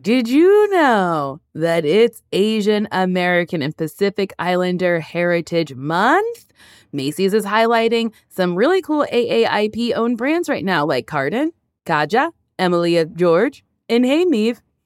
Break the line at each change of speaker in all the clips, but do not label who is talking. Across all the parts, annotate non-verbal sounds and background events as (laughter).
Did you know that it's Asian American and Pacific Islander Heritage Month? Macy's is highlighting some really cool AAPI owned brands right now, like Cardin, Kaja, Emilia George, and Hey Meave.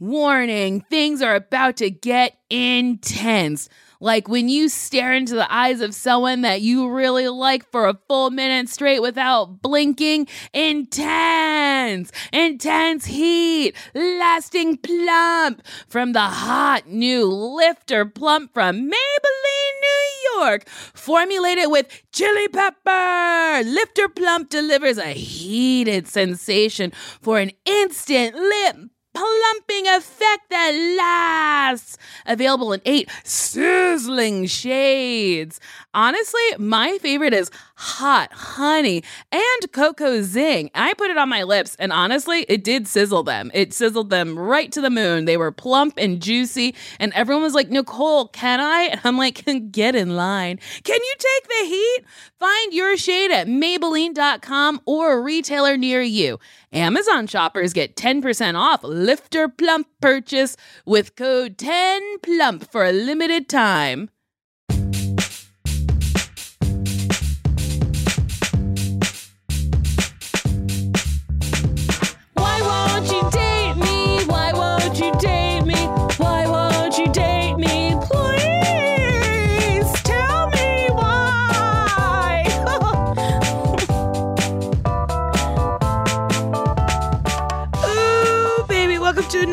Warning, things are about to get intense. Like when you stare into the eyes of someone that you really like for a full minute straight without blinking. Intense, intense heat, lasting plump from the hot new lifter plump from Maybelline, New York. Formulated with chili pepper, Lifter Plump delivers a heated sensation for an instant lip plumping effect that lasts. Available in eight sizzling shades. Honestly, my favorite is hot honey and cocoa zing. I put it on my lips, and honestly, it did sizzle them. It sizzled them right to the moon. They were plump and juicy, and everyone was like, Nicole, can I? And I'm like, (laughs) get in line. Can you take the heat? Find your shade at Maybelline.com or a retailer near you. Amazon shoppers get 10% off Lifter Plump purchase with code 10PLUMP for a limited time.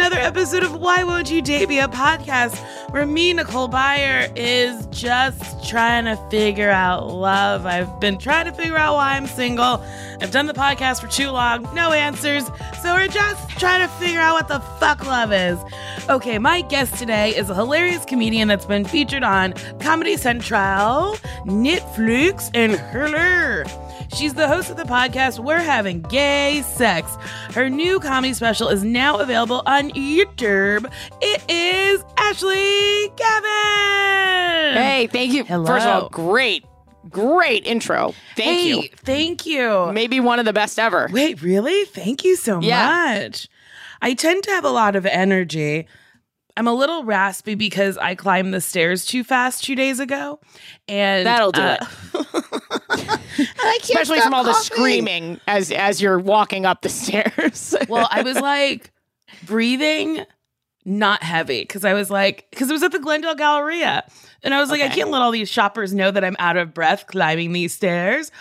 Another episode of Why Won't You Date Me, a podcast where me, Nicole Byer, is just trying to figure out love. I've been trying to figure out why I'm single. I've done the podcast for too long, no answers. So we're just trying to figure out what the fuck love is. Okay, my guest today is a hilarious comedian that's been featured on Comedy Central, Netflix, and Hulu. She's the host of the podcast We're Having Gay Sex. Her new comedy special is now available on YouTube. It is Ashley Gavin.
Hey, thank you.
Hello.
First of all, great, great intro. Thank
Hey,
you.
Thank you.
Maybe one of the best ever.
Wait, really? Thank you so
Yeah.
much. I tend to have a lot of energy. I'm a little raspy because I climbed the stairs too fast two days ago. And
That'll do
uh,
it. (laughs) Especially from all the screaming as as you're walking up the stairs. (laughs)
Well, I was like breathing not heavy because I was like, because it was at the Glendale Galleria. And I was like, I can't let all these shoppers know that I'm out of breath climbing these stairs.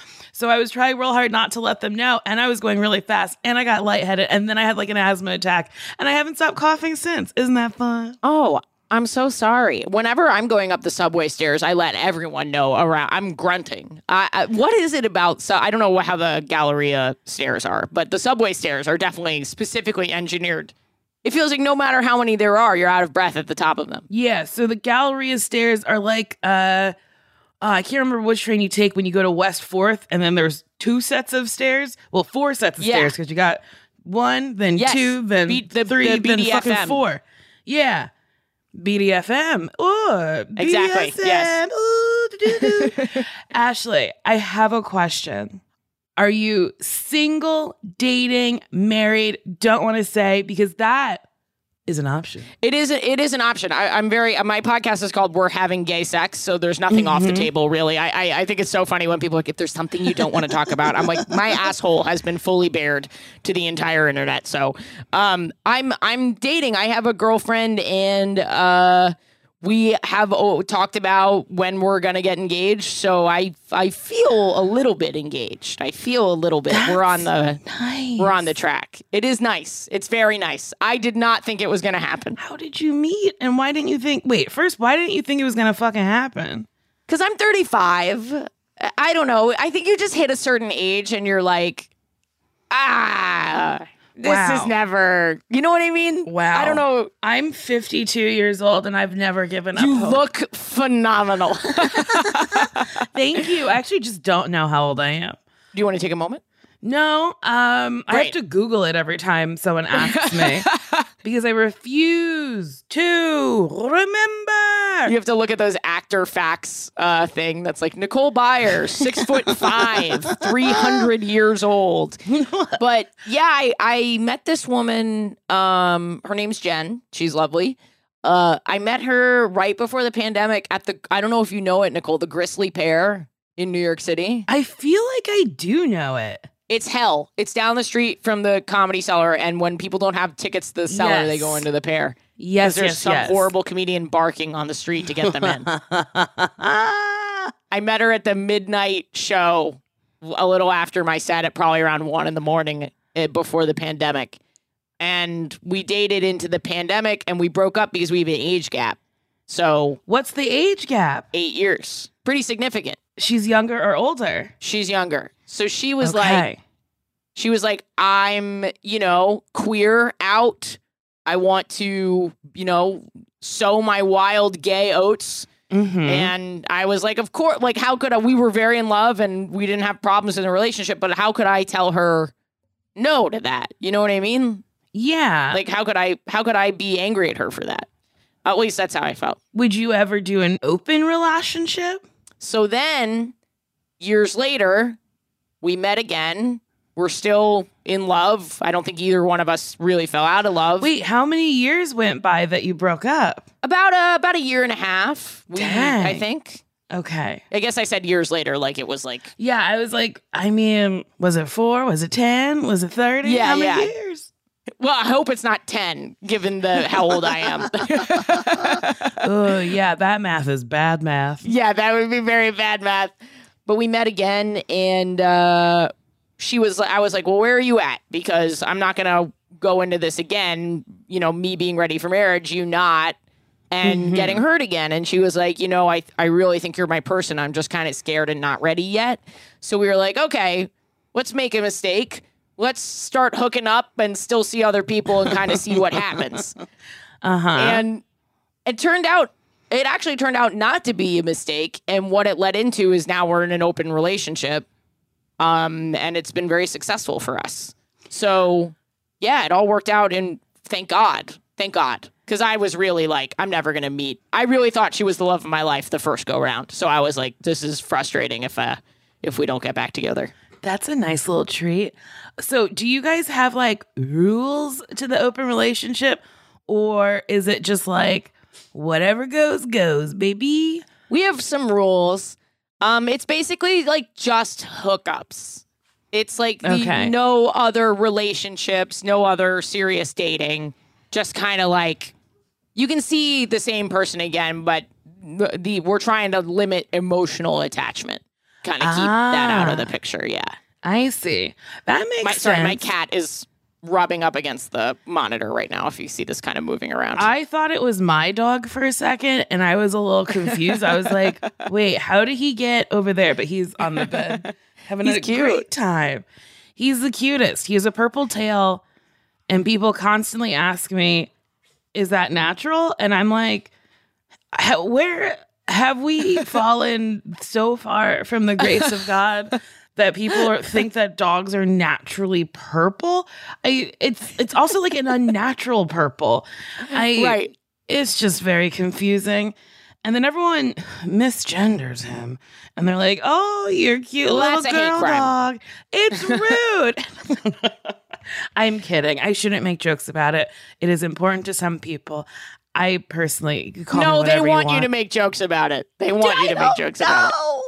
So I was trying real hard not to let them know. And I was going really fast and I got lightheaded. And then I had like an asthma attack. And I haven't stopped coughing since. Isn't that fun?
oh, I'm so sorry. Whenever I'm going up the subway stairs, I let everyone know around. I'm grunting. I, I, what is it about? So I don't know how the Galleria stairs are, but the subway stairs are definitely specifically engineered. It feels like no matter how many there are, you're out of breath at the top of them.
Yeah. So the Galleria stairs are like, uh, uh, I can't remember which train you take when you go to West Fourth, and then there's two sets of stairs. Well, four sets of
Yeah.
stairs because you got one, then
Yes.
two, then
B- the-
three,
the
then fucking four. Yeah, BDFM. Ooh,
Exactly,
BDSM.
yes.
Ooh. (laughs) Ashley, I have a question. Are you single, dating, married? Don't want to say because that is an option.
It is. A, it is an option. I, I'm very. My podcast is called "We're Having Gay Sex," so there's nothing off the table really. I, I I think it's so funny when people are like, if there's something you don't want to talk about, I'm like, my asshole has been fully bared to the entire internet. So, um, I'm I'm dating. I have a girlfriend, and uh, we have oh, talked about when we're gonna get engaged. So I I feel a little bit engaged. I feel a little bit. we're on the
Nice.
we're on the track. It is nice. It's very nice. I did not think it was gonna happen.
How did you meet? And why didn't you think? Wait, first, why didn't you think it was gonna fucking happen?
Because I'm 35. I don't know. I think you just hit a certain age and you're like, ah, This
Wow.
is never. You know what I mean?
Wow.
I don't know.
I'm 52 years old and I've never given up
You
hope.
look phenomenal. (laughs)
Thank you. I actually just don't know how old I am.
Do you want to take a moment?
No, um, I have to Google it every time someone asks me (laughs) because I refuse to remember.
You have to look at those actor facts uh, thing that's like Nicole Byer, six foot (laughs) five, 300 years old. (laughs) But yeah, I, I met this woman. Um, her name's Jen. She's lovely. Uh, I met her right before the pandemic at the, I don't know if you know it, Nicole, the Grisly Pear in New York City.
I feel like I do know it.
It's hell. It's down the street from the comedy cellar. And when people don't have tickets to the cellar, they go into the Pear.
Yes,
there's
yes,
some
yes.
horrible comedian barking on the street to get them in. (laughs) I met her at the midnight show a little after my set at probably around one in the morning eh, before the pandemic. And we dated into the pandemic and we broke up because we have an age gap. So
What's the age gap?
eight years. Pretty significant.
She's younger or older?
She's younger. So she was
okay.
like, she was like, I'm, you know, queer out. I want to, you know, sow my wild gay oats.
Mhm.
And I was like, of course, like, how could I? We were very in love and we didn't have problems in the relationship, but how could I tell her no to that? You know what I mean?
yeah.
Like, how could I, how could I be angry at her for that? At least that's how I felt.
Would you ever do an open relationship?
So then, years later, we met again. We're still in love. I don't think either one of us really fell out of love.
Wait, how many years went by that you broke up?
about a about a year and a half. We,
Dang.
I think.
Okay.
I guess I said years later, like it was like
Yeah, I was like, I mean, was it four? Was it 10? Was it 30?
Yeah,
how many
yeah.
years?
Well, I hope it's not 10, given the how old I am. (laughs)
oh, yeah, that math is bad math.
yeah, that would be very bad math. But we met again, and uh, she was. I was like, "Well, where are you at?" Because I'm not gonna go into this again. You know, me being ready for marriage, you not, and getting hurt again. And she was like, "You know, I I really think you're my person. I'm just kind of scared and not ready yet." So we were like, "Okay, let's make a mistake." Let's start hooking up and still see other people and kind of see what happens. (laughs)
Uh huh.
And it turned out, it actually turned out not to be a mistake. And what it led into is now we're in an open relationship. Um, and it's been very successful for us. So yeah, it all worked out. And thank God, thank God. Cause I was really like, I'm never going to meet. I really thought she was the love of my life the first go round. So I was like, this is frustrating if, uh, if we don't get back together.
That's a nice little treat. So, do you guys have like rules to the open relationship, or is it just like whatever goes, goes, baby?
We have some rules. Um, it's basically like just hookups. It's like the,
Okay.
no other relationships, no other serious dating. Just kind of like you can see the same person again, but the, the we're trying to limit emotional attachment. Kind of keep that out of the
Ah.
picture. Yeah.
I see. That makes
My,
sense.
sorry, my cat is rubbing up against the monitor right now. If you see this kind of moving around.
I thought it was my dog for a second, and I was a little confused. I was like, (laughs) "Wait, how did he get over there?" But he's on the bed, (laughs) having
He's
a
cute.
great time. He's the cutest. He has a purple tail, and people constantly ask me, "Is that natural?" And I'm like, "Where have we fallen so far from the grace of God?" That people are, think that dogs are naturally purple. I it's it's also like an unnatural purple. I
right.
it's just very confusing. And then everyone misgenders him. And they're like, oh, you're cute little
that's a hate
girl dog. It's (laughs) rude. (laughs) I'm kidding. I shouldn't make jokes about it. It is important to some people. I personally you can me
No, they want you,
want
to make jokes about it. They want you to make jokes about it.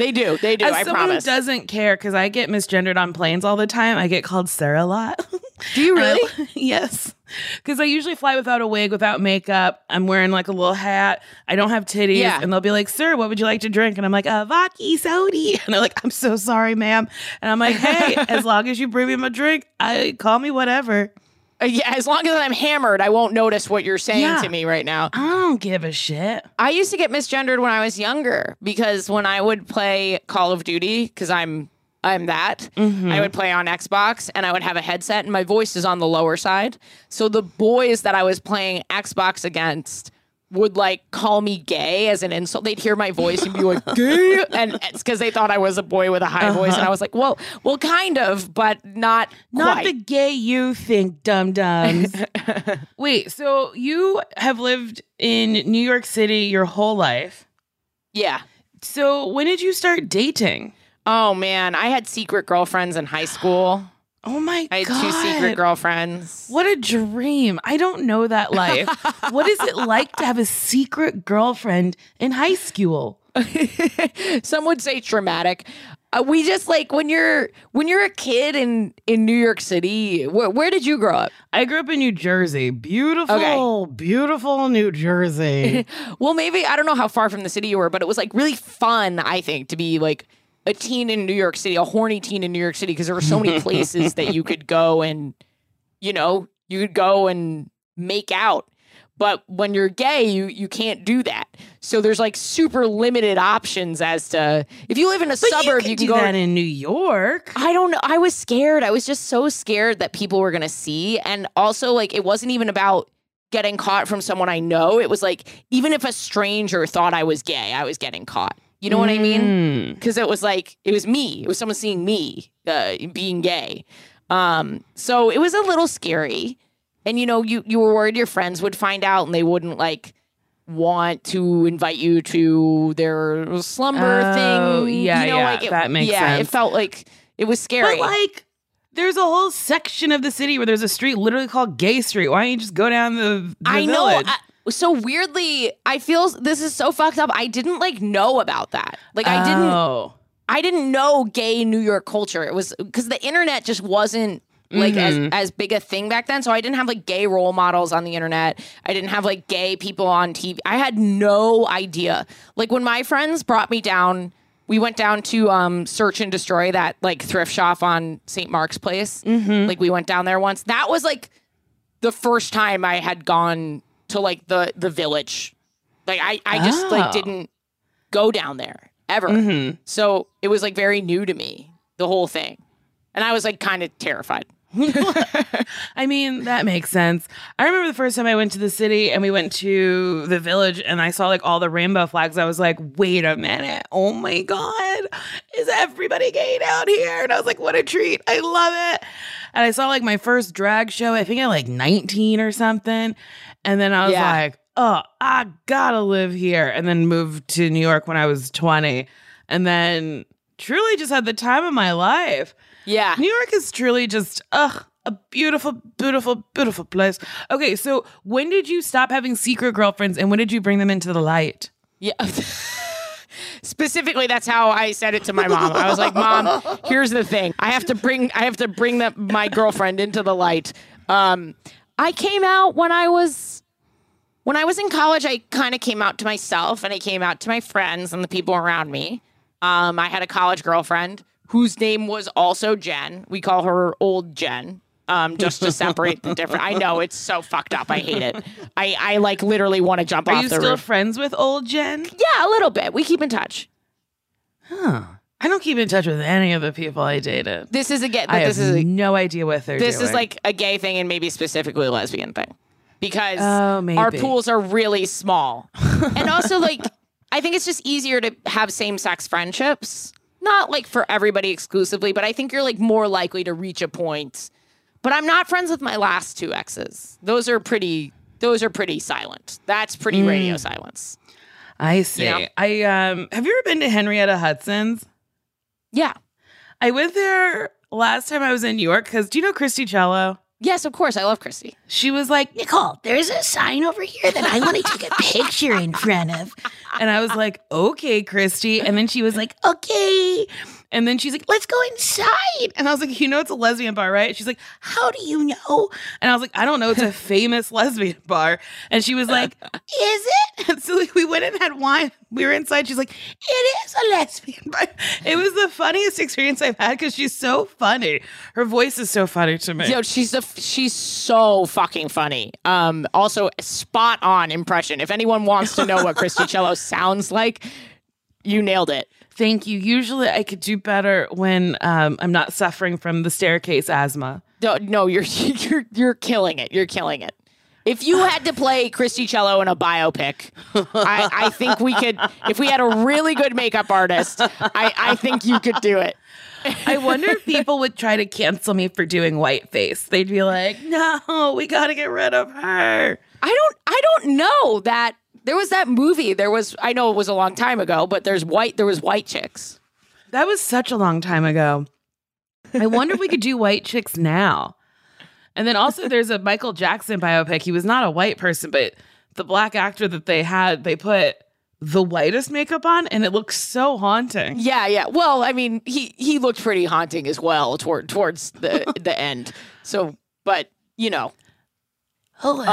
They do. They do.
As
I
someone
promise.
who doesn't care, because I get misgendered on planes all the time. I get called Sarah a lot. (laughs)
do you really?
Um, (laughs) yes. Because I usually fly without a wig, without makeup. I'm wearing like a little hat. I don't have titties.
Yeah.
And they'll be like, Sir, what would you like to drink? And I'm like, a vodka sody. (laughs) And they're like, I'm so sorry, ma'am. And I'm like, hey, as long as you bring me my drink, I call me whatever.
Uh, yeah, as long as I'm hammered, I won't notice what you're saying
Yeah.
to me right now.
I don't give a shit.
I used to get misgendered when I was younger because when I would play Call of Duty, because I'm I'm that.
Mm-hmm.
I would play on Xbox and I would have a headset and my voice is on the lower side. So the boys that I was playing Xbox against would like call me gay as an insult. They'd hear my voice and be like (laughs) gay, and it's because they thought I was a boy with a high voice, and I was like, well, well, kind of, but not
Uh-huh. Not
quite.
the gay you think, dum dums. (laughs) Wait, so you have lived in New York City your whole life.
yeah.
So when did you start dating?
Oh man, I had secret girlfriends in high school.
Oh my God.
I had
god.
two secret girlfriends.
What a dream. I don't know that (laughs) life. what is it like to have a secret girlfriend in high school? (laughs)
Some would say traumatic. Uh, we just like when you're when you're a kid in in New York City. Where, where did you grow up?
I grew up in New Jersey. Beautiful, beautiful New Jersey. (laughs)
Well, maybe I don't know how far from the city you were, but it was like really fun. I think to be like a teen in New York City, a horny teen in New York City, because there were so many places that you could go and you know you could go and make out. But when you're gay, you you can't do that. So there's like super limited options as to if you live in a
but
suburb,
you
you,
can
can
do
go.
that in New York.
I don't know. I was scared. I was just so scared that people were going to see. And also, like, it wasn't even about getting caught from someone I know. It was like, even if a stranger thought I was gay, I was getting caught. You know what I mean?
Mm.
Because it was like, it was me. It was someone seeing me uh, being gay. Um, so it was a little scary. And, you know, you, you were worried your friends would find out and they wouldn't, like, want to invite you to their slumber
Oh,
thing.
yeah,
you know,
yeah,
like it,
that makes
yeah,
sense.
it felt like it was scary.
But like, there's a whole section of the city where there's a street literally called Gay Street. Why don't you just go down the, the
I know.
village?
I, so weirdly, I feel this is so fucked up. I didn't like know about that. Like I didn't.
Oh.
I didn't know gay New York culture. It was because the internet just wasn't like
Mm-hmm.
as as big a thing back then. So I didn't have like gay role models on the internet. I didn't have like gay people on TV. I had no idea. Like when my friends brought me down, we went down to um search and destroy that like thrift shop on St. Mark's Place.
Mm-hmm.
Like we went down there once. That was like the first time I had gone to like the the village. Like I I just
Oh.
like didn't go down there ever.
Mm-hmm.
So it was like very new to me, the whole thing. And I was like kind of terrified. (laughs)
I mean, that makes sense. I remember the first time I went to the city and we went to the village and I saw like all the rainbow flags. I was like, wait a minute. Oh my God. Is everybody gay down here? And I was like, what a treat. I love it. And I saw like my first drag show, I think at like 19 or something. And then I was
Yeah.
like, oh, I gotta live here. And then moved to New York when I was 20. And then truly just had the time of my life.
Yeah.
New York is truly just ugh, a beautiful, beautiful, beautiful place. Okay, so when did you stop having secret girlfriends and when did you bring them into the light?
Yeah. (laughs) Specifically, that's how I said it to my mom. I was like, "Mom, here's the thing. I have to bring I have to bring that my girlfriend into the light." Um, I came out when I was when I was in college. I kind of came out to myself, and I came out to my friends and the people around me. Um, I had a college girlfriend whose name was also Jen. We call her Old Jen. Um, just to separate the different. I know it's so fucked up. I hate it. I, I like literally want to jump
Are
off
Are
you
still
roof.
friends with old Jen?
Yeah, a little bit. We keep in touch.
Huh. I don't keep in touch with any of the people I dated.
This is a gay.
I
This
have
is a,
no idea what they're
this
doing.
is like a gay thing and maybe specifically a lesbian thing because
Oh,
our pools are really small, (laughs) and also like I think it's just easier to have same sex friendships. Not like for everybody exclusively, but I think you're like more likely to reach a point. But I'm not friends with my last two exes. Those are pretty. Those are pretty silent. That's pretty
Mm.
radio silence.
I see.
Yeah.
I um have you ever been to Henrietta Hudson's?
Yeah.
I went there last time I was in New York because do you know Christy Cello?
Yes, of course. I love Christy.
She was like,
Nicole, there's a sign over here that I want to take a picture in front of.
and I was like, okay, Christy. And then she was like,
Okay,
and then she's like,
let's go inside.
and I was like, you know, it's a lesbian bar, right? She's like,
How do you know?
and I was like, I don't know, it's a (laughs) famous lesbian bar. And she was like,
Is it? (laughs)
and so we went and had wine. We were inside. She's like,
It is a lesbian.
bar. it was the funniest experience I've had because she's so funny. Her voice is so funny to me.
Yo, she's a, she's so fucking funny. Um, also spot on impression. If anyone wants to know what Christy Cello (laughs) sounds like, you nailed it.
Thank you. Usually I could do better when um, I'm not suffering from the staircase asthma.
No, no, you're (laughs) you're you're killing it. You're killing it. If you had to play Christy Cello in a biopic, I, I think we could. If we had a really good makeup artist, I, I think you could do it.
I wonder if people would try to cancel me for doing whiteface. They'd be like, no, we got to get rid of her.
I don't I don't know that there was that movie. There was I know it was a long time ago, but there's white there was white chicks.
That was such a long time ago. I wonder if we could do white chicks now. And then also there's a Michael Jackson biopic. He was not a white person, but the black actor that they had, they put the whitest makeup on and it looks so haunting.
Yeah, yeah. Well, I mean, he he looked pretty haunting as well toward towards the the end. So, but you know, (laughs)
A little.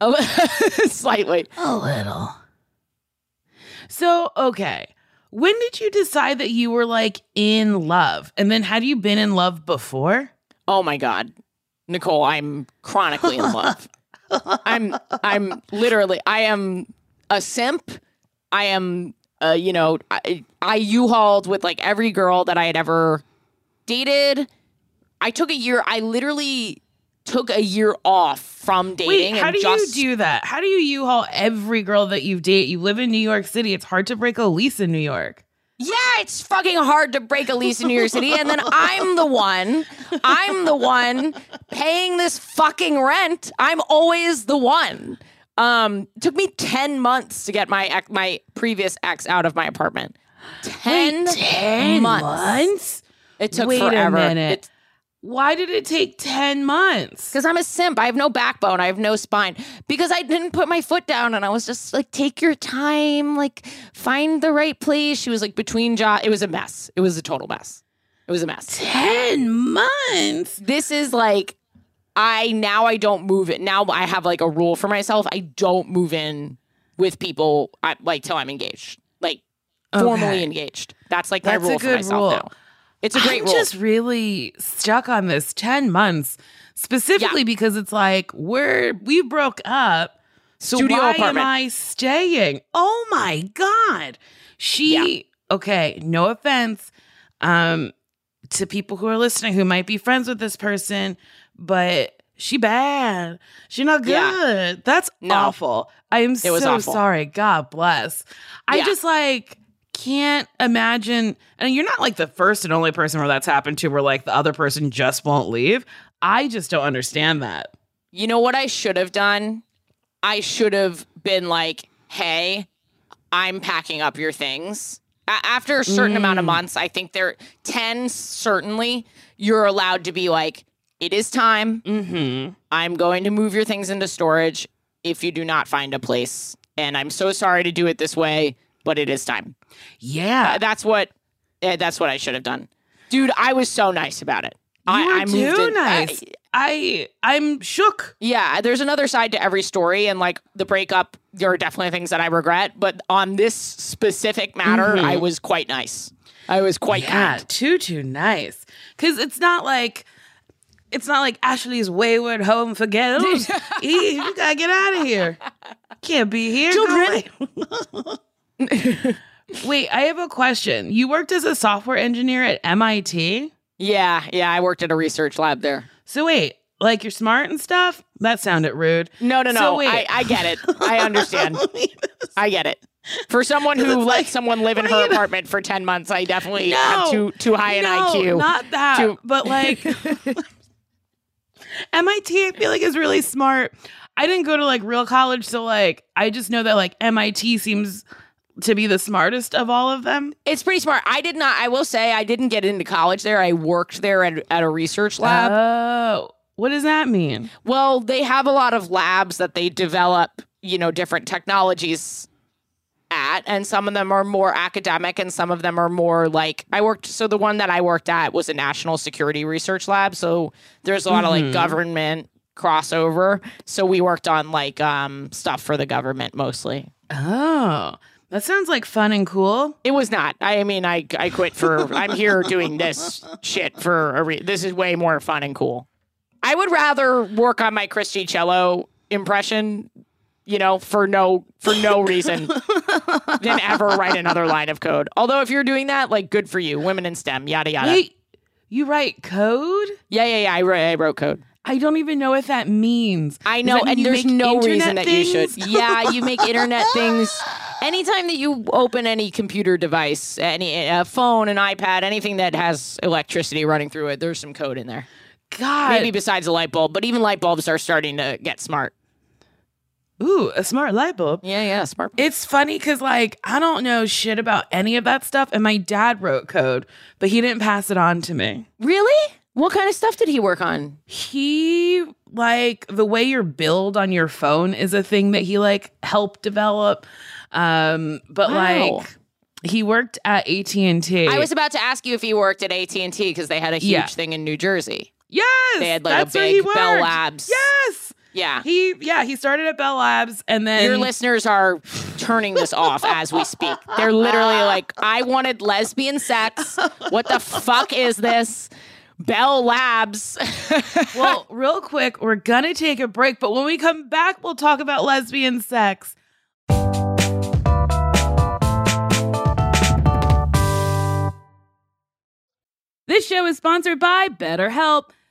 (laughs)
slightly.
a little.
So, okay. When did you decide that you were like in love? And then had you been in love before?
Oh my god, Nicole, I'm chronically in love. (laughs) I'm I'm literally I am a simp. I am uh, you know I, I U-hauled with like every girl that I had ever dated. I took a year. I literally took a year off from dating.
Wait, how do
just,
you do that? How do you U-Haul every girl that you date? You live in New York City. It's hard to break a lease in New York.
Yeah, it's fucking hard to break a lease in New York City, and then I'm the one. I'm the one paying this fucking rent. I'm always the one. Um, it took me ten months to get my my previous ex out of my apartment. Ten,
Ten
months.
months?
It took
Wait
forever.
a minute. Why did it take 10 months?
Because I'm a simp. I have no backbone. I have no spine. Because I didn't put my foot down and I was just like, take your time, like find the right place. She was like between jaw. It was a mess. It was a total mess. It was a mess.
10 months?
this is like I now I don't move it. Now I have like a rule for myself. I don't move in with people I, like till I'm engaged, like formally engaged. That's like my
That's a
rule for myself
rule.
now. It's a great
I'm
rule.
just really stuck on this 10 months, specifically because it's like we're we broke up. So
Studio
why
apartment.
am I staying? Oh my god. She okay, no offense um to people who are listening who might be friends with this person, but she bad. She not good.
Yeah.
That's
No.
awful. I am
was
so
awful.
sorry. God bless. I just like can't imagine and you're not like the first and only person where that's happened to where like the other person just won't leave. I just don't understand that.
You know what I should have done? I should have been like, "Hey, I'm packing up your things." A- after a certain amount
Mm.
of months, I think there 10 certainly you're allowed to be like, "It is time.
Mm-hmm.
I'm going to move your things into storage if you do not find a place. And I'm so sorry to do it this way, but it is time."
Yeah.
Uh, that's what uh, that's what I should have done. Dude, I was so nice about it.
You
I, I
too
in-
nice. I I'm shook.
yeah, there's another side to every story, and like the breakup, there are definitely things that I regret. But on this specific matter, I was quite nice. I was quite
Mm-hmm. Yeah,
kind.
too too nice. Cause it's not like it's not like Ashley's wayward home for girls. (laughs) E, you gotta get out of here. Can't be here. Away. (laughs) (laughs) Wait, I have a question. You worked as a software engineer at MIT?
Yeah, yeah. I worked at a research lab there.
So wait, like you're smart and stuff? That sounded rude.
No, no,
So
no.
wait.
I, I get it. (laughs) I understand. I get it. For someone (laughs) who let
like-
someone live in her apartment for ten months, I definitely have
No,
too too high an
no,
IQ.
Not that,
to-
but like MIT, I feel like is really smart. I didn't go to like real college, so like I just know that like MIT seems to be the smartest of all of them.
It's pretty smart. I did not. I will say I didn't get into college there. I worked there at, at a research lab.
Oh, what does that mean?
well, they have a lot of labs that they develop, you know, different technologies at, and some of them are more academic, and some of them are more like I worked. So the one that I worked at was a national security research lab. So there's a lot of like government crossover. So we worked on like um stuff for the government mostly.
Oh, that sounds like fun and cool.
It was not. I mean, I I quit for. I'm here doing this shit for a. Re- this is way more fun and cool. I would rather work on my Christy Cello impression you know, for no for no reason (laughs) than ever write another line of code. Although if you're doing that, like good for you. Women in STEM, yada yada.
Wait, you write code?
Yeah, yeah, yeah. I wrote, I wrote code.
I don't even know what that means.
I know,
mean
and there's no reason that you should. Yeah, you make internet things. (laughs) Anytime that you open any computer device, any a phone, an iPad, anything that has electricity running through it, there's some code in there.
God.
Maybe besides a light bulb, but even light bulbs are starting to get smart.
Ooh, a smart light bulb.
Yeah, yeah, smart.
It's funny because, like, I don't know shit about any of that stuff. And my dad wrote code, but he didn't pass it on to me.
Really? What kind of stuff did he work on?
He, like, the way you're billed on your phone is a thing that he, like, helped develop. Um, but,
Wow.
like, he worked at AT&T.
I was about to ask you if he worked at AT and T because they had a huge
Yeah.
thing in New Jersey.
Yes!
They had, like, a big Bell. Labs.
Yes!
Yeah.
He, yeah, he started at Bell Labs and then...
Your listeners are turning this off as we speak. They're literally like, I wanted lesbian sex. What the fuck is this? Bell Labs. (laughs)
well, real quick, we're gonna take a break, but when we come back, we'll talk about lesbian sex. This show is sponsored by BetterHelp.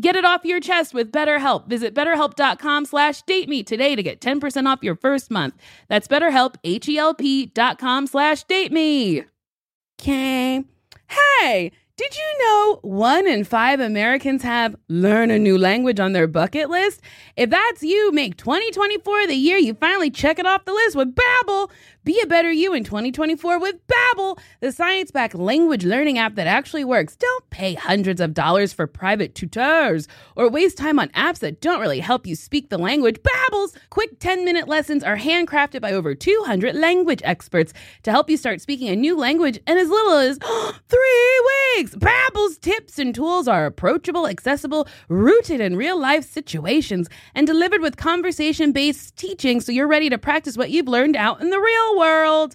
Get it off your chest with BetterHelp. Visit betterhelp.com slash date me today to get 10% off your first month. That's betterhelp, H-E-L-P dot com slash date me. Okay. Hey, did you know one in five Americans have learn a new language on their bucket list? If that's you, make 2024 the year you finally check it off the list with Babbel. Be a better you in 2024 with Babbel, the science-backed language learning app that actually works. Don't pay hundreds of dollars for private tutors or waste time on apps that don't really help you speak the language. Quick 10-minute lessons are handcrafted by over 200 language experts to help you start speaking a new language in as little as (gasps) 3 weeks. Babbel's tips and tools are approachable, accessible, rooted in real-life situations, and delivered with conversation-based teaching so you're ready to practice what you've learned out in the real world.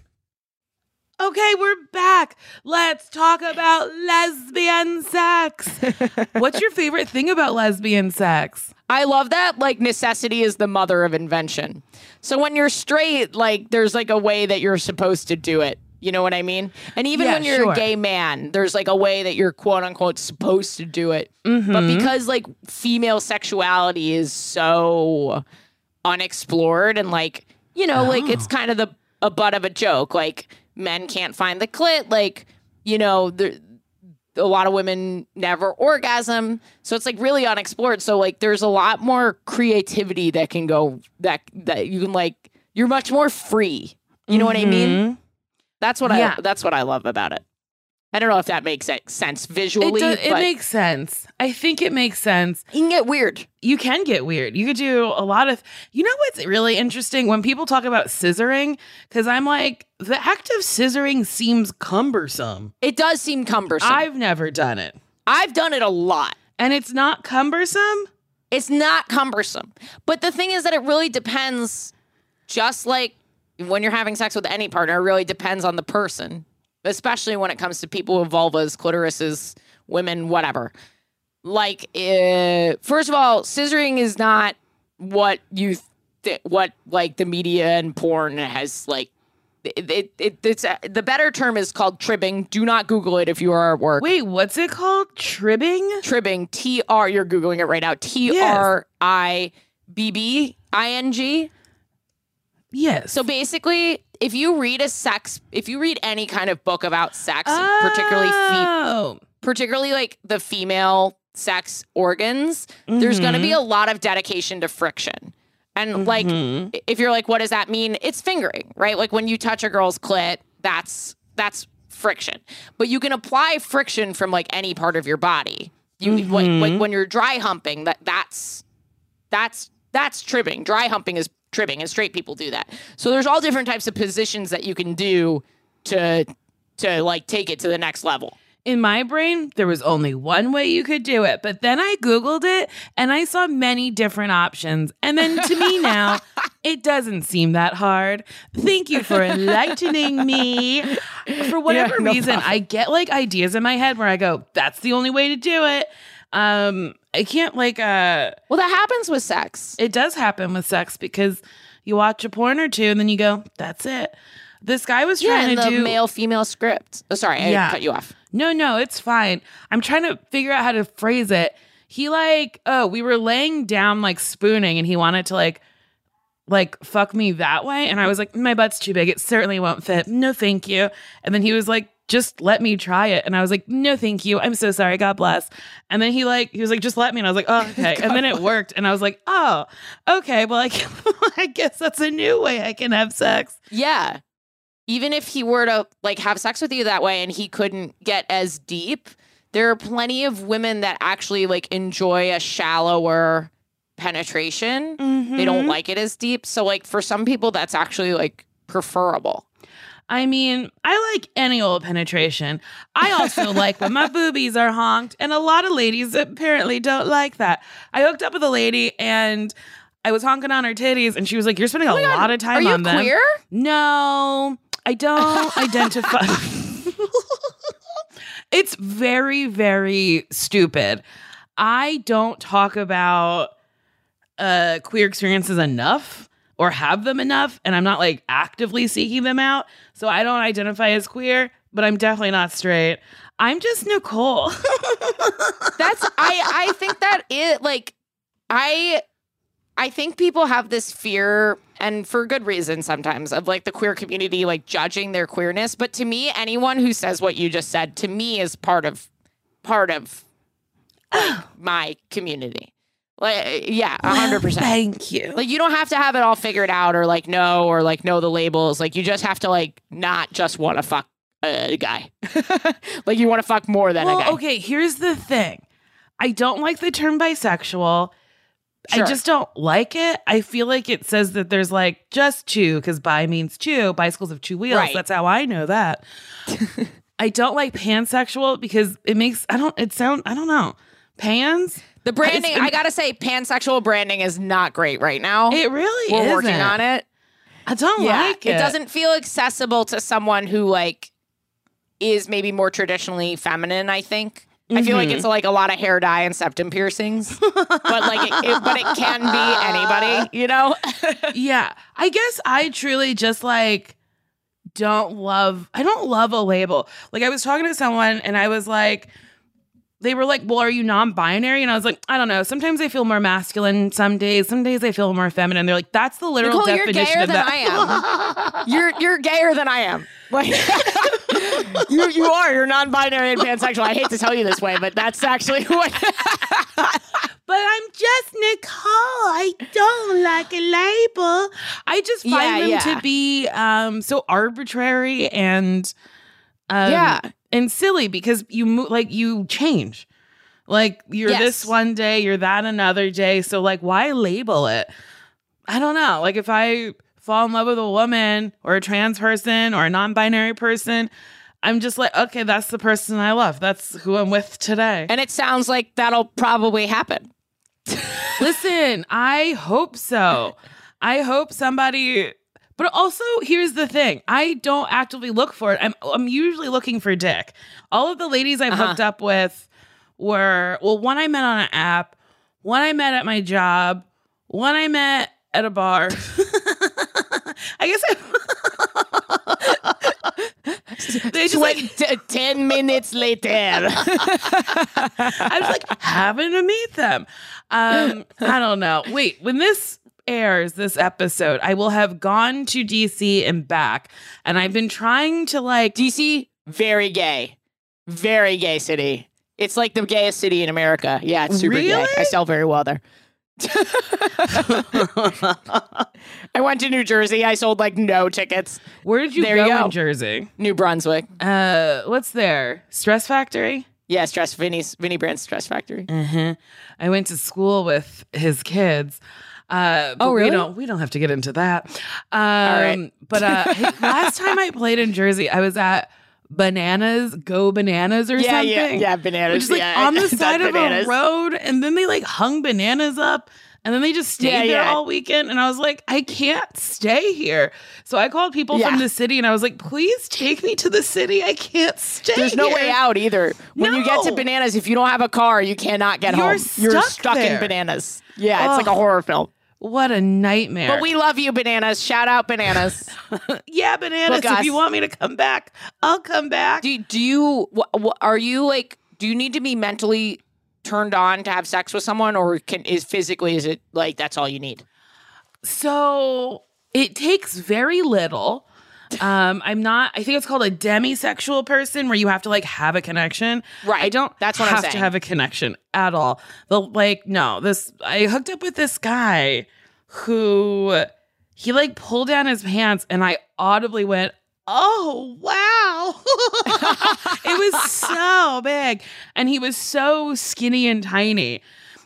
Okay, we're back. Let's talk about lesbian sex. (laughs) What's your favorite thing about lesbian sex?
I love that. Like necessity is the mother of invention. So when you're straight, like there's like a way that you're supposed to do it. You know what I mean? And even
Yeah,
when you're
sure.
a gay man, there's like a way that you're quote unquote supposed to do it. But mm-hmm. because like female sexuality is so unexplored and like, you know, like it's oh. kind of the a butt of a joke. Like men can't find the clit, like, you know, there a lot of women never orgasm. So it's like really unexplored. So like there's a lot more creativity that can go that that you can like you're much more free. You know what i mean? Mm-hmm. That's what
Yeah.
i that's what i love about it I don't know if that makes it sense
It,
visually.
does, it makes sense. I think it makes sense.
You can get weird.
You can get weird. You could do a lot of. You know what's really interesting when people talk about scissoring? Because I'm like, the act of scissoring seems cumbersome.
It does seem cumbersome.
I've never done it.
I've done it a lot.
And it's not cumbersome?
It's not cumbersome. But the thing is that it really depends, just like when you're having sex with any partner, it really depends on the person, especially when it comes to people with vulvas, clitorises, women, whatever. Like, uh, first of all, scissoring is not what you, th- what like the media and porn has like. It, it, it it's uh, the better term is called tribbing. Do not Google it if you are at work.
Wait, what's it called? Tribbing?
Tribbing, T R. You're googling it right now. T R I B B I N G.
Yes.
So basically, if you read a sex, if you read any kind of book about sex, particularly fe-
Oh.
particularly like the female sex organs, there's going to be mm-hmm. a lot of dedication to friction. And like, i- if you're like, what does that mean? It's fingering, right? Like when you touch a girl's clit, that's that's friction. But you can apply friction from like any part of your body. You like, like mm-hmm. when you're dry humping, that that's that's that's tribbing. Dry humping is tribbing, and straight people do that. So there's all different types of positions that you can do to to like take it to the next level.
In my brain, there was only one way you could do it, but then I Googled it and I saw many different options. And then to me now, (laughs) it doesn't seem that hard. Thank you for enlightening me. For whatever
no
reason, I get like ideas in my head where I go, that's the only way to do it. Um, I can't like uh
Well, that happens with sex.
it does happen with sex because you watch a porn or two and then you go, that's it. This guy was
Yeah,
trying
in
to
the
do
male female script. Oh, sorry, I
Yeah.
cut you off.
No, no, it's fine. I'm trying to figure out how to phrase it. He like, oh, we were laying down like spooning and he wanted to like like fuck me that way and I was like, my butt's too big. It certainly won't fit. No, thank you. And then he was like, just let me try it. And I was like, no, thank you. I'm so sorry. God bless. And then he like, he was like, just let me. And I was like, oh, okay. and then it (laughs) worked. And I was like, oh, okay. Well, I, can, (laughs) I guess that's a new way I can have sex.
Yeah. Even if he were to like have sex with you that way and he couldn't get as deep, there are plenty of women that actually like enjoy a shallower penetration. They
Mm-hmm.
don't like it as deep. So like for some people that's actually like preferable.
I mean, I like any old penetration. I also (laughs) like when my boobies are honked, and a lot of ladies apparently don't like that. I hooked up with a lady and I was honking on her titties, and she was like, "You're spending a lot of time
Are you
on them."
queer?
No, I don't (laughs) identify. it's very, very stupid. I don't talk about uh, queer experiences enough or have them enough, and I'm not like actively seeking them out. So I don't identify as queer, but I'm definitely not straight. I'm just Nicole. (laughs)
That's I I think that it like I I think people have this fear and for good reason sometimes of like the queer community like judging their queerness, but to me anyone who says what you just said to me is part of part of like, (clears throat) my community. Like yeah, a hundred (sighs) percent.
Thank you.
Like you don't have to have it all figured out or like know or like know the labels. Like you just have to like not just want to fuck a guy. (laughs) like you want to fuck more than a guy.
Okay, here's the thing. I don't like the term bisexual.
Sure.
I just don't like it. I feel like it says that there's like just two because bi means two. Bicycles have two wheels.
Right.
That's how I know that. (laughs) I don't like pansexual because it makes I don't it sound I don't know. Pans?
The branding,
It's-
I gotta say, pansexual branding is not great right now.
It really
We're
isn't.
working on it.
I don't like it.
it doesn't feel accessible to someone who like is maybe more traditionally feminine. I think. I feel like
Mm-hmm.
it's like a lot of hair dye and septum piercings, but like, it, it- but it can be anybody, you know. (laughs)
yeah. I guess I truly just like don't love I don't love a label. Like I was talking to someone and I was like they were like, "Well, are you non-binary?" And I was like, "I don't know. Sometimes I feel more masculine. Some days, some days I feel more feminine." They're like, "That's the literal
Nicole, you're
definition
gayer
of
than
that."
I am. (laughs) you're you're gayer than I am. Like (laughs) you you are. You're non-binary and pansexual. I hate to tell you this way, but that's actually what. (laughs)
but I'm just Nicole. I don't like a label. I just find
Yeah,
them
yeah.
to be um so arbitrary and um,
yeah.
And silly because you move like you change. Like you're
Yes.
this one day, you're that another day. So like why label it? I don't know. Like if I fall in love with a woman or a trans person or a non-binary person, I'm just like, okay, that's the person I love. That's who I'm with today.
And it sounds like that'll probably happen. (laughs)
Listen, I hope so. I hope somebody but also here's the thing. I don't actively look for it. I'm I'm usually looking for dick. All of the ladies I've
Uh-huh.
hooked up with were well, one I met on an app, one I met at my job, one I met at a bar. (laughs) I guess I (laughs) they just like
t- 10 minutes later. (laughs)
I was like having to meet them. Um, I don't know. Wait, when this airs, this episode, I will have gone to DC and back, and I've been trying to like.
DC, very gay. Very gay city. It's like the gayest city in America. Yeah, it's super gay. I sell very well there. (laughs) I went to New Jersey. I sold like no tickets.
Where did you
There
go
you go.
in Jersey?
New Brunswick.
Uh, what's there? Stress Factory.
Yeah, Stress Vinnie's Vinnie Brand's Stress Factory.
hmm I went to school with his kids. Uh,
Oh,
We don't. We don't have to get into that. Um,
right.
But uh, (laughs) last time I played in Jersey, I was at Bananas Go Bananas or
Yeah,
something.
yeah, yeah, bananas.
Which is like
yeah,
on the (laughs) side of
bananas.
a road, and then they like hung bananas up, and then they just stayed
Yeah,
there all weekend. And I was like, I can't stay here. So I called people from the city, and I was like, please take me to the city. I can't stay.
There's no way out either. When you get to bananas, if you don't have a car, you cannot get
You're
home. You're
stuck
stuck in bananas. Yeah, it's like a horror film.
What a nightmare.
But we love you, bananas. Shout out, bananas. (laughs)
yeah, bananas. If
us.
you want me to come back, I'll come back.
do, do you wh- are you like do you need to be mentally turned on to have sex with someone or can is physically is it like that's all you need
So it takes very little. (laughs) Um, I'm not. I think it's called a demisexual person, where you have to like have a connection.
Right.
I don't.
That's what I'm
have to have a connection at all. The like no. This I hooked up with this guy who he like pulled down his pants, and I audibly went, "Oh wow!" (laughs) it was so big, and he was so skinny and tiny.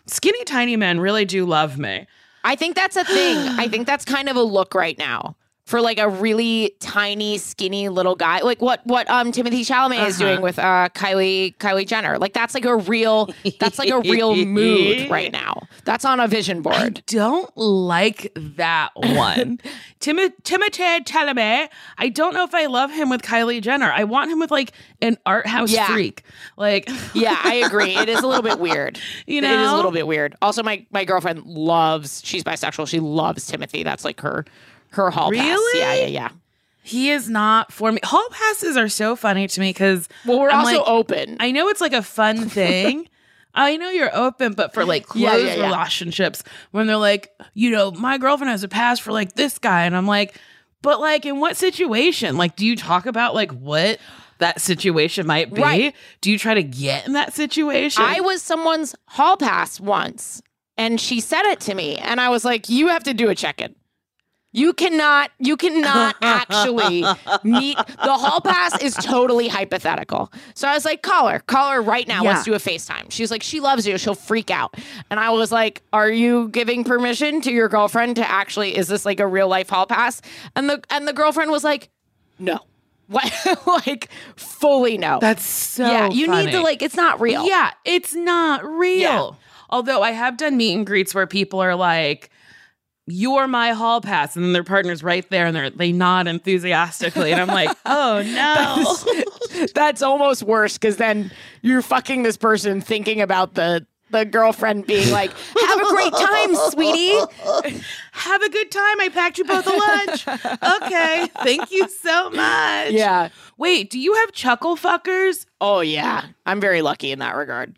Skinny tiny men really do love me.
i think that's a thing i think that's kind of a look right now for like a really tiny skinny little guy like what what um timothée chalamet is
Uh-huh.
doing with uh kylie kylie jenner like that's like a real that's like a real mood (laughs) right now that's on a vision board
don't like that (laughs) one. Tim- Timothée Chalamet. I don't know if I love him with Kylie Jenner. I want him with like an art house
Yeah.
freak. Like, (laughs)
Yeah, I agree. It is a little bit weird.
You know,
it is a little bit weird. Also, my my girlfriend loves. She's bisexual. She loves Timothée. That's like her her hall pass.
Really?
Yeah, yeah, yeah.
he is not for me. Hall passes are so funny to me because
Well, we're
I'm
also
like,
open.
I know it's like a fun (laughs) thing. I know you're open, but for like close
Yeah, yeah, yeah.
relationships, when they're like, you know, my girlfriend has a pass for like this guy, and I'm like, but like in what situation? Like, do you talk about like what that situation might be?
Right.
Do you try to get in that situation?
I was someone's hall pass once, and she said it to me, and I was like, "You have to do a check in." You cannot, you cannot (laughs) actually meet the hall pass is totally hypothetical. So I was like, call her, call her right now. Let's do a FaceTime. She's like, she loves you. She'll freak out. And I was like, are you giving permission to your girlfriend to actually, is this like a real life hall pass? And the, and the girlfriend was like, no. (laughs) What? like fully no.
That's so
yeah. You need to like, it's not real.
Yeah, it's not real.
Yeah.
Although I have done meet and greets where people are like, "You're my hall pass," and then their partner's right there, and they they nod enthusiastically, and I'm like, (laughs) "Oh no!"
That's almost worse because then you're fucking this person thinking about the the girlfriend being like, "Have a great time, sweetie." (laughs)
have a good time. I packed you both a lunch. okay, thank you so much.
Yeah.
Wait, do you have chuckle fuckers?
Oh yeah. I'm very lucky in that regard.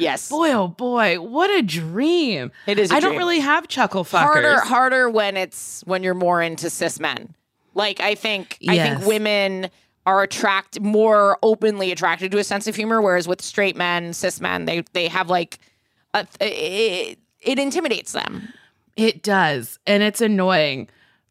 Yes.
Boy, oh boy, what a dream!
It is
I don't really have chuckle fuckers.
harder harder when it's when you're more into cis men. Like I think I
Yes.
think women are attract more openly attracted to a sense of humor, whereas with straight men, cis men, they they have like a, it, it intimidates them.
It does, and it's annoying.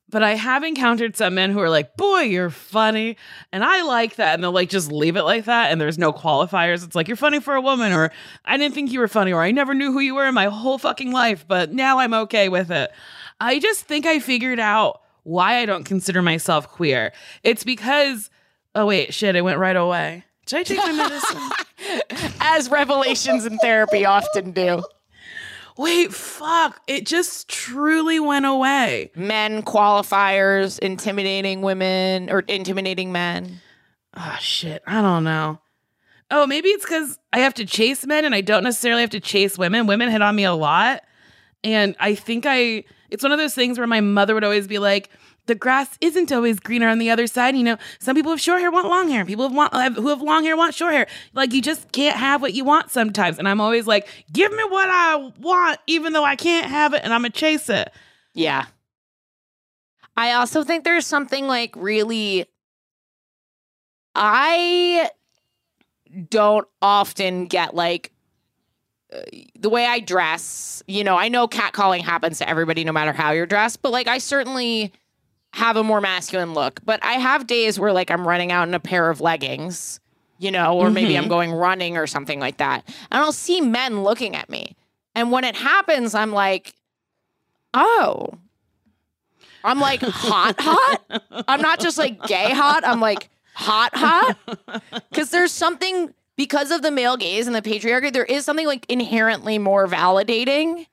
But I have encountered some men who are like, boy, you're funny. And I like that. And they'll like just leave it like that. And there's no qualifiers. It's like, you're funny for a woman, or I didn't think you were funny, or I never knew who you were in my whole fucking life, but now I'm okay with it. I just think I figured out why I don't consider myself queer. It's because, oh, wait, shit, it went right away. Did I take my medicine? (laughs)
As revelations in therapy often do.
Wait, fuck. It just truly went away.
Men qualifiers, intimidating women or intimidating men.
Oh shit, I don't know. Oh, maybe it's because I have to chase men and I don't necessarily have to chase women. Women hit on me a lot. And I think I, it's one of those things where my mother would always be like, the grass isn't always greener on the other side. You know, some people have short hair want long hair. People who, want, have, who have long hair want short hair. Like, you just can't have what you want sometimes. And I'm always like, give me what I want, even though I can't have it, and I'm to chase it.
Yeah. I also think there's something like really. I don't often get like uh, the way I dress. You know, I know catcalling happens to everybody no matter how you're dressed, but like I certainly have a more masculine look. But I have days where like I'm running out in a pair of leggings, you know, or maybe I'm mm-hmm. going running or something like that. And I'll see men looking at me. And when it happens, I'm like, oh. I'm like hot, hot. I'm not just like gay hot. I'm like hot, hot. Because there's something, because of the male gaze and the patriarchy, there is something like inherently more validating,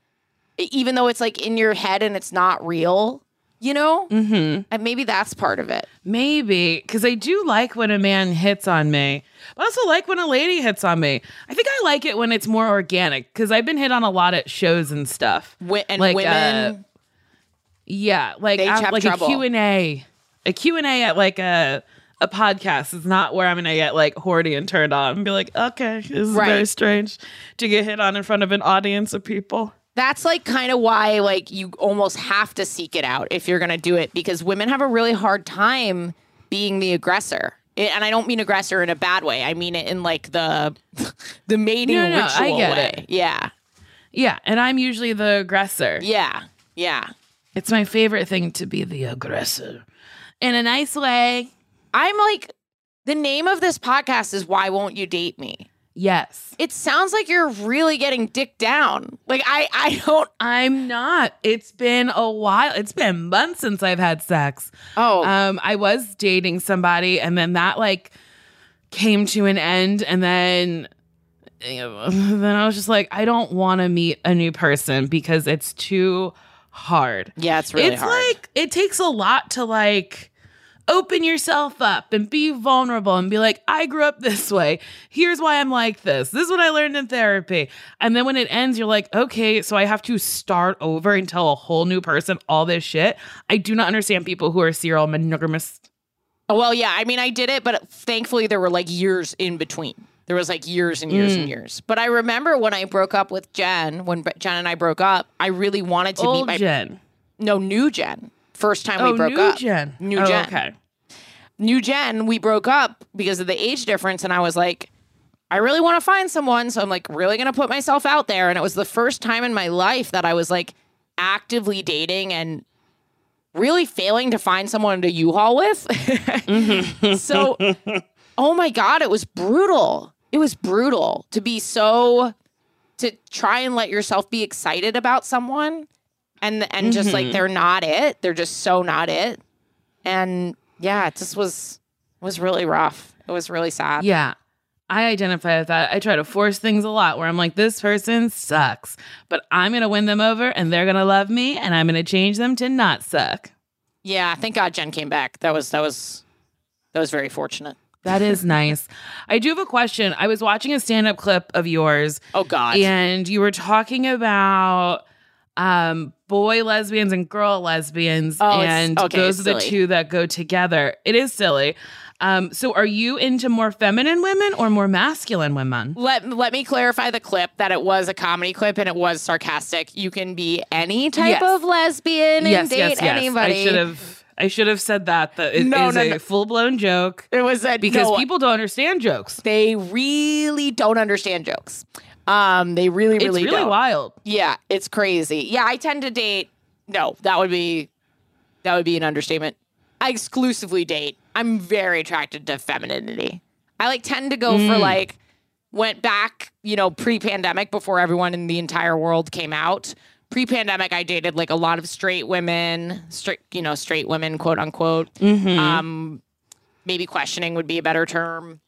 even though it's like in your head and it's not real, you know?
Mm-hmm.
And maybe that's part of it.
Maybe because I do like when a man hits on me. I also like when a lady hits on me. I think I like it when it's more organic because I've been hit on a lot at shows and stuff.
Wi- and
Like,
women,
Yeah, like uh, like
trouble.
a Q and A, a Q and A at like a a podcast is not where I'm gonna get like horny and turned on and be like, okay, this is very strange to get hit on in front of an audience of people.
That's like kind of why like you almost have to seek it out if you're going to do it because women have a really hard time being the aggressor. And I don't mean aggressor in a bad way. I mean it in like the (laughs) the mating
No, no,
ritual
I get
way.
it.
Yeah.
Yeah, and I'm usually the aggressor.
Yeah. Yeah.
It's my favorite thing to be the aggressor in a nice way.
I'm like the name of this podcast is why won't you date me?
Yes.
It sounds like you're really getting dick down. Like I I don't (laughs)
I'm not. It's been a while. It's been months since I've had sex.
Oh,
Um, I was dating somebody, and then that like came to an end, and then (sighs) then I was just like, I don't want to meet a new person because it's too hard.
yeah, it's really
it's
hard.
like it takes a lot to like open yourself up and be vulnerable and be like, I grew up this way. Here's why I'm like this. This is what I learned in therapy. And then when it ends, you're like, okay, so I have to start over and tell a whole new person all this shit. I do not understand people who are serial monogamous.
well, yeah, I mean I did it, but thankfully there were like years in between. There was like years and years
Mm.
and years. But I remember when I broke up with Jen, when Jen and I broke up, I really wanted to meet my
Jen.
no new Jen. First time
Oh,
we broke
new
up.
Jen.
New
Oh,
Jen.
Okay.
New Jen, we broke up because of the age difference, and I was like, I really want to find someone, so I'm like really gonna put myself out there. And it was the first time in my life that I was like actively dating and really failing to find someone to U-Haul with. Mm-hmm. (laughs) so, oh my god, it was brutal. It was brutal to be so to try and let yourself be excited about someone and and just like mm-hmm. they're not it. They're just so not it. And yeah, it just was was really rough. It was really sad.
Yeah. I identify with that. I try to force things a lot where I'm like, this person sucks, but I'm going to win them over and they're going to love me and I'm going to change them to not suck.
Yeah, thank God Jen came back. That was that was that was very fortunate.
That is (laughs) nice. I do have a question. I was watching a stand up clip of yours
Oh God.
and you were talking about um boy lesbians and girl lesbians
Oh,
and
okay,
those are the two that go together. It is silly. Um so are you into more feminine women or more masculine women?
Let let me clarify the clip that it was a comedy clip and it was sarcastic. You can be any type
Yes.
of lesbian and date
yes, yes.
anybody.
I should have I should have said that that it is
No, no,
a
no.
full-blown joke
It was a
because
no,
people don't understand jokes.
they really don't understand jokes. Um, they really, really,
it's
really, don't.
wild.
Yeah, it's crazy. Yeah, I tend to date. No, that would be That would be an understatement. I exclusively date. I'm very attracted to femininity. I like tend to go for like went back, you know, pre-pandemic before everyone in the entire world came out. Pre-pandemic, I dated like a lot of straight women, straight, you know, straight women, quote unquote. Um, maybe questioning would be a better term.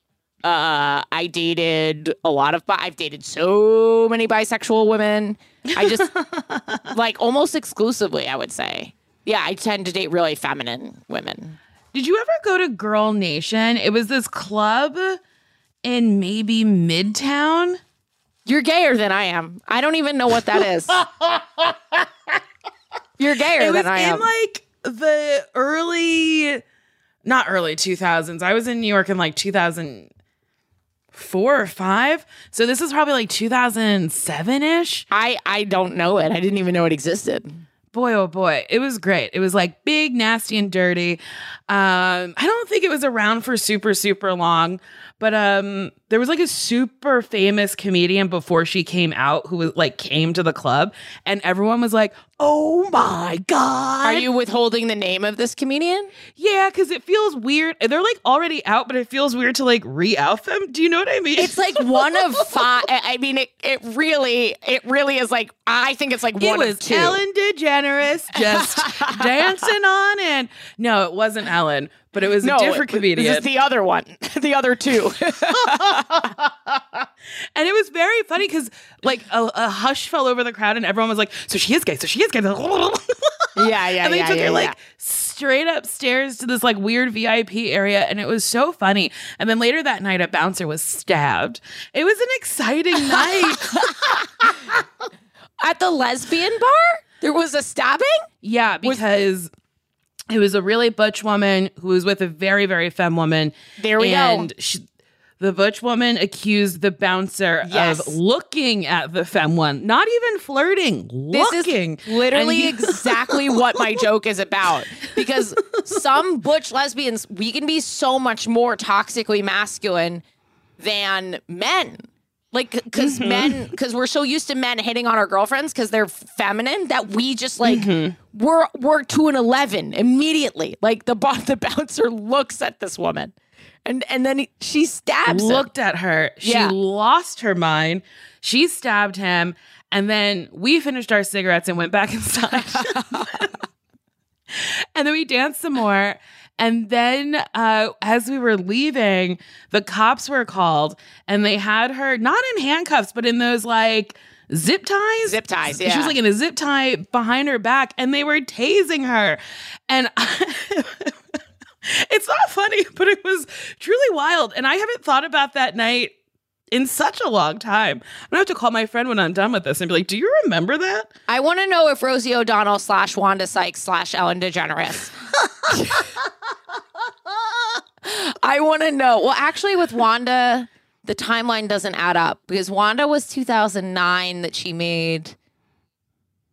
Uh, I dated a lot of, bi- I've dated so many bisexual women. I just (laughs) like almost exclusively, I would say. Yeah, I tend to date really feminine women.
Did you ever go to Girl Nation? It was this club in maybe Midtown.
You're gayer than I am. I don't even know what that is. (laughs) You're gayer
It was
than I
in
am.
like the early, not early 2000s. I was in New York in like 2004 or five. So this is probably like 2007 ish.
I I don't know it. I didn't even know it existed.
boy oh boy it was great it was like big nasty and dirty um i don't think it was around for super super long but um there was like a super famous comedian before she came out who was like came to the club and everyone was like oh my god
Are you withholding the name of this comedian?
yeah because it feels weird they're like already out but it feels weird to like re-out them do you know what i mean
It's like one of five. I mean, it, it really, it really is like. I think it's like
it
one of two.
Ellen DeGeneres just (laughs) dancing on and no, it wasn't Ellen, but it was
no,
a different
it-
comedian.
This is the other one. (laughs) the other two. (laughs)
and it was very funny because like a, a hush fell over the crowd and everyone was like, "So she is gay. So she is gay." (laughs) yeah,
yeah, yeah,
they
yeah,
took
yeah,
her like
yeah.
straight upstairs to this like weird VIP area, and it was so funny. And then later that night, a bouncer was stabbed. It was an exciting night.
at the lesbian bar. There was a stabbing.
yeah, because. It was a really butch woman who was with a very, very femme woman.
There we go.
and She, the butch woman accused the bouncer
Yes.
of looking at the femme one, not even flirting,
This
looking.
is literally
he- (laughs)
exactly what my joke is about. Because some butch lesbians, we can be so much more toxically masculine than men. Like, because
Mm-hmm.
men, because we're so used to men hitting on our girlfriends because they're feminine that we just like
Mm-hmm.
we're we're to an eleven immediately. Like the (laughs) the bouncer looks at this woman, and and then he, she stabs him.
looked at her. She
Yeah.
lost her mind. She stabbed him. And then we finished our cigarettes and went back inside. (laughs) (laughs) and then we danced some more. And then uh, as we were leaving, the cops were called and they had her not in handcuffs, but in those like zip ties.
Zip ties, yeah.
She was like in a zip tie behind her back and they were tasing her. And (laughs) it's not funny, but it was truly wild. And I haven't thought about that night in such a long time. I'm gonna have to call my friend when I'm done with this and be like, "Do you remember that?"
I want to know if Rosie O'Donnell slash Wanda Sykes slash Ellen DeGeneres. (laughs) I want to know. Well, actually, with Wanda, the timeline doesn't add up because Wanda was 2009 that she made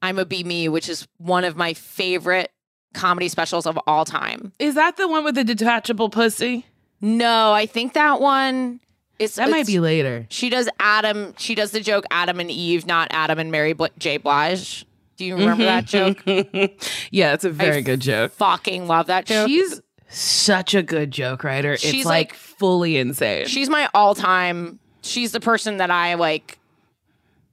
I'ma Be Me, which is one of my favorite comedy specials of all time.
Is that the one with the detachable pussy?
No, I think that one is
That might be later.
She does Adam. She does the joke Adam and Eve, not Adam and Mary Bl- J. Blige. Do you remember that mm-hmm. joke? (laughs)
yeah, it's a very
I
good joke.
Fucking love that joke.
She's such a good joke writer. It's
She's
like,
like-
fully insane.
she's my all-time. She's the person that I like.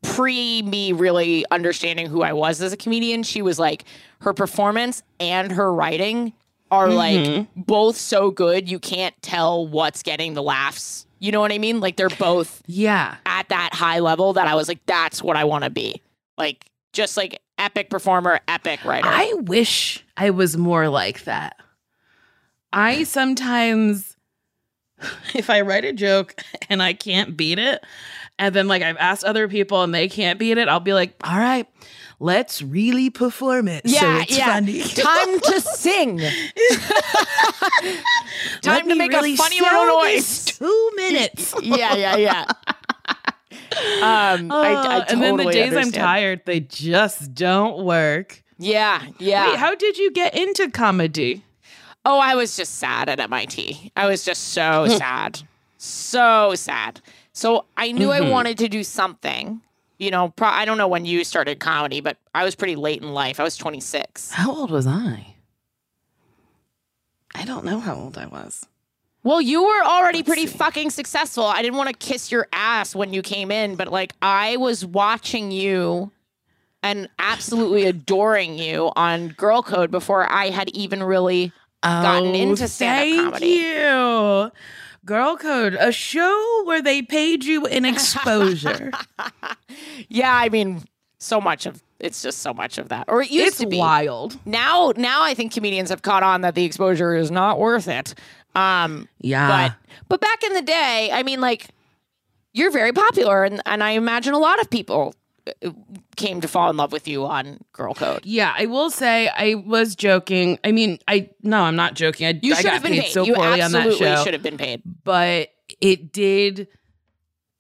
Pre me really understanding who I was as a comedian, she was like her performance and her writing are like mm-hmm. both so good you can't tell what's getting the laughs. You know what I mean? Like they're both
yeah.
at that high level that I was like, that's what I want to be. Like just like epic performer, epic writer.
I wish I was more like that. I sometimes, (sighs) if I write a joke (laughs) and I can't beat it, and then like I've asked other people and they can't beat it, I'll be like, all right, let's really perform it. so
yeah,
it's
yeah.
funny. (laughs)
Time to sing. (laughs) Time to make
really
a funny little noise.
Two minutes.
yeah, yeah, yeah. (laughs) Um, I, I
Uh, and then the
totally
days I'm tired, they just don't work.
Yeah, yeah.
Wait, how did you get into comedy?
oh, I was just sad at MIT. I was just so sad, so sad. So I knew
Mm-hmm.
I wanted to do something. You know, pro- I don't know when you started comedy, but I was pretty late in life. I was 26.
How old was I? I don't know how old I was.
Well, you were already
Let's
pretty
see.
fucking successful. I didn't want to kiss your ass when you came in, but like I was watching you and absolutely (laughs) adoring you on Girl Code before I had even really gotten oh, into stand-up
Oh, thank
comedy.
you. Girl Code, a show where they paid you in exposure. (laughs)
Yeah, I mean, so much of it's just so much of that. Or it used
it's
to be.
wild.
Now now I think comedians have caught on that the exposure is not worth it. Um
Yeah.
but but back in the day, I mean like you're very popular and, and I imagine a lot of people came to fall in love with you on Girl Code.
yeah, I will say I was joking. I mean, I no, I'm not joking. I,
You
I
should
got
have been
paid
paid.
so
you
poorly on that
absolutely
show.
should have been paid.
but it did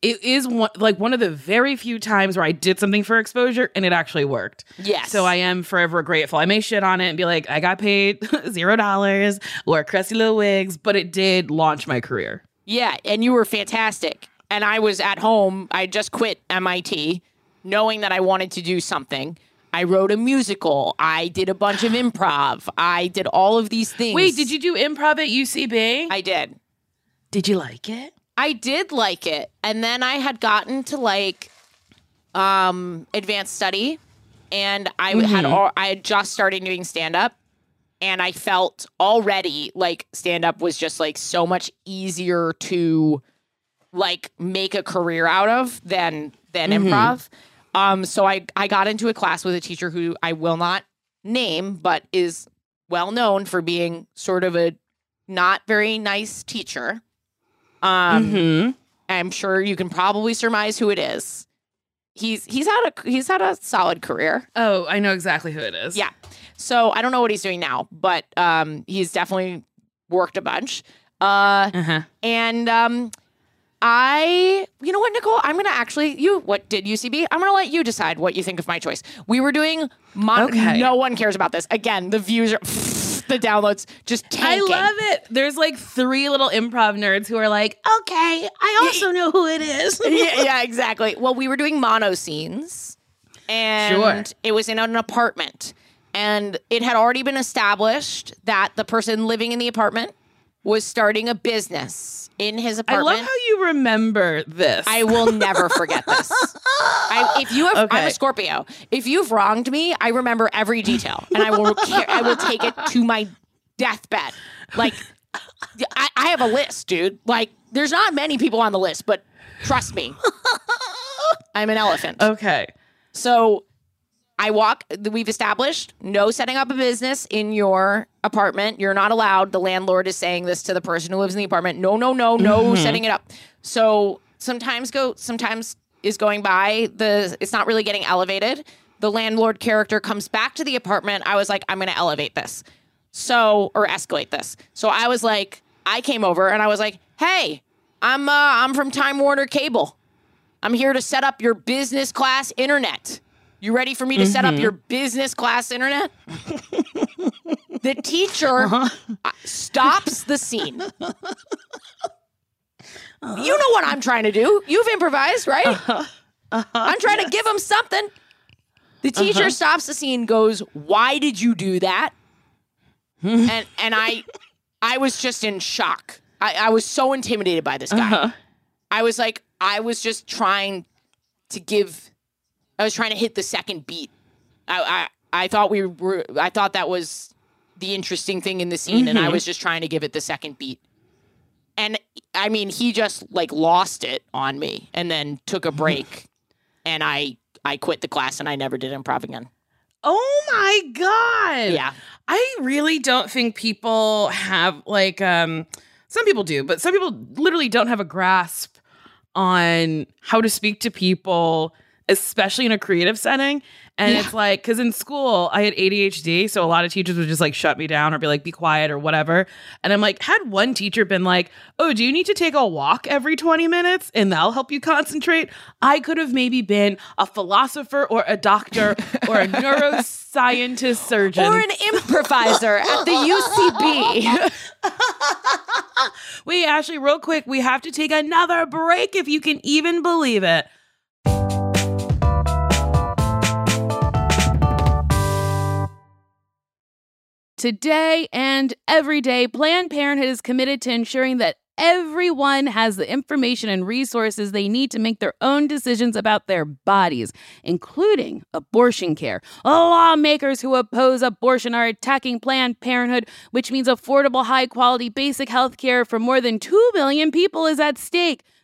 it is one like one of the very few times where I did something for exposure and it actually worked.
Yes.
So I am forever grateful. I may shit on it and be like, I got paid (laughs) zero dollars or crusty little wigs, but it did launch my career.
Yeah, and you were fantastic. And I was at home. I just quit MIT, knowing that I wanted to do something. I wrote a musical. I did a bunch of improv. I did all of these things.
Wait, did you do improv at UCB?
I did.
did you like it?
I did like it. And then I had gotten to like um advanced study and I had
Mm-hmm.
al- I had just started doing stand up and I felt already like stand up was just like so much easier to like make a career out of than than
Mm-hmm.
improv. Um so I I got into a class with a teacher who I will not name but is well known for being sort of a not very nice teacher. Um
mm-hmm.
I'm sure you can probably surmise who it is. He's he's had a he's had a solid career.
Oh, I know exactly who it is.
Yeah. So I don't know what he's doing now, but um he's definitely worked a bunch. Uh
Uh-huh.
and um I you know what, Nicole? I'm gonna actually you what did UCB? I'm gonna let you decide what you think of my choice. We were doing mon-
Okay.
no one cares about this. Again, the views are (laughs) the downloads just
I love it. There's like three little improv nerds who are like,
Okay, I also know who it is. (laughs)
yeah, (laughs) yeah, exactly. Well, we were doing mono scenes, and
Sure.
it was in an apartment, and it had already been established that the person living in the apartment was starting a business in his apartment.
I love how you remember this.
I will (laughs) never forget this. I, if you have, I'm a Scorpio. If you've wronged me, I remember every detail, and I will, (laughs) I will take it to my deathbed. Like, I, I have a list, dude. Like, there's not many people on the list, but trust me, (laughs) I'm an elephant.
okay.
So I walk, we've established no setting up a business in your apartment. You're not allowed. The landlord is saying this to the person who lives in the apartment. No, no, no, no setting it up. So sometimes go, sometimes is going by the, it's not really getting elevated. The landlord character comes back to the apartment. I was like, I'm going to elevate this. So, or escalate this. So I was like, I came over and I was like, hey, I'm, uh, I'm from Time Warner Cable. I'm here to set up your business class internet. You ready for me to set up mm-hmm. your business class internet? the teacher uh-huh. uh, stops the scene. Uh-huh. You know what I'm trying to do. You've improvised, right? Uh-huh. I'm trying to give him something. The teacher stops the scene, goes, "Why did you do that?" Hmm. and and I, I was just in shock. I, I was so intimidated by this guy. I was like, I was just trying to give. I was trying to hit the second beat. I I, I thought we were. I thought that was the interesting thing in the scene, and I was just trying to give it the second beat. And I mean, he just like lost it on me, and then took a break, and I I quit the class, and I never did improv again.
Oh my god.
Yeah.
I really don't think people have like um some people do, but some people literally don't have a grasp on how to speak to people, especially in a creative setting. And it's like, because in school, I had ADHD. So a lot of teachers would just like shut me down or be like, be quiet or whatever. And I'm like, had one teacher been like, oh, do you need to take a walk every 20 minutes and that'll help you concentrate? I could have maybe been a philosopher or a doctor (laughs) or a neuroscientist surgeon.
Or an improviser at the UCB. (laughs)
Wait, Ashley, real quick, we have to take another break if you can even believe it.
Today and every day, Planned Parenthood is committed to ensuring that everyone has the information and resources they need to make their own decisions about their bodies, including abortion care. Lawmakers who oppose abortion are attacking Planned Parenthood, which means affordable, high quality, basic health care for more than 2 million people is at stake.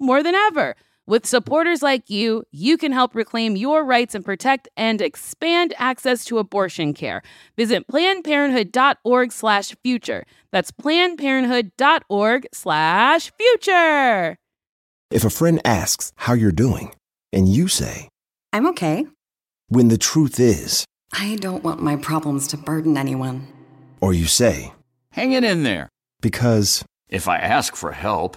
more than ever. With supporters like you, you can help reclaim your rights and protect and expand access to abortion care. Visit plannedparenthood.org/future. That's plannedparenthood.org/future.
If a friend asks how you're doing, and you say,
I'm okay.
when the truth is,
I don't want my problems to burden anyone.
or you say,
Hang it in there.
because,
If I ask for help,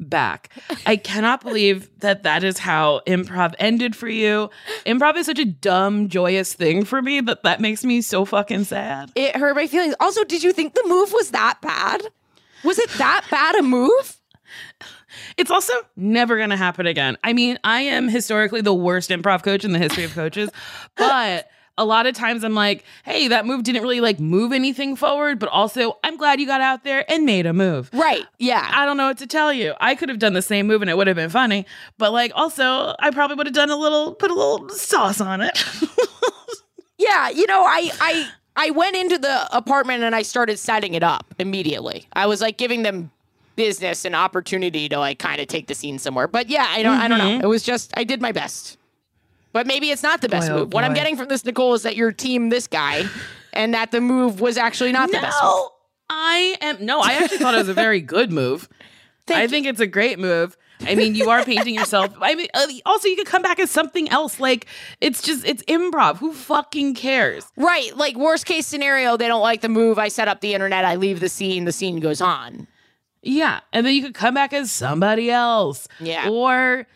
back. I cannot believe that that is how improv ended for you. Improv is such a dumb, joyous thing for me that that makes me so fucking sad.
It hurt my feelings. Also, did you think the move was that bad? Was it that bad a move?
It's also never going to happen again. I mean, I am historically the worst improv coach in the history of coaches, but (laughs) a lot of times I'm like, hey, that move didn't really like move anything forward, but also I'm glad you got out there and made a move.
Right. Yeah.
I don't know what to tell you. I could have done the same move and it would have been funny, but like also I probably would have done a little put a little sauce on it. (laughs)
Yeah, you know, I I I went into the apartment and I started setting it up immediately. I was like giving them business and opportunity to like kind of take the scene somewhere. But yeah, I don't I don't know. Mm-hmm. It was just I did my best. But maybe it's not the best
Boy, oh
move. What I'm getting from this Nicole is that your team this guy and that the move was actually not the best move.
no, I am no, I actually thought it was a very (laughs) good move. I think it's a great move. I mean, you are painting yourself. I mean, uh, also you could come back as something else. Like it's just it's improv. Who fucking cares?
Right. Like worst case scenario, they don't like the move. I set up the internet, I leave the scene, the scene goes on.
Yeah, and then you could come back as somebody else.
Yeah.
or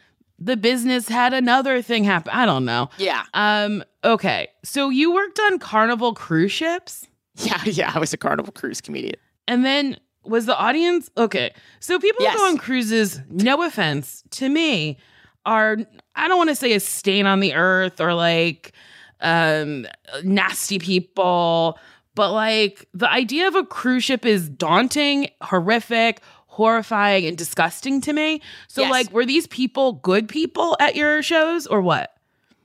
the business had another thing happen. I don't know.
Yeah.
Um. Okay. So you worked on Carnival cruise ships,
Yeah, (laughs) yeah. I was a Carnival Cruise comedian.
and then was the audience okay? So people
Yes.
who go on cruises, no offense to me, are I don't want to say a stain on the earth or like um nasty people, but like the idea of a cruise ship is daunting, horrific. Horrifying and disgusting to me. So,
Yes.
like, were these people good people at your shows or what?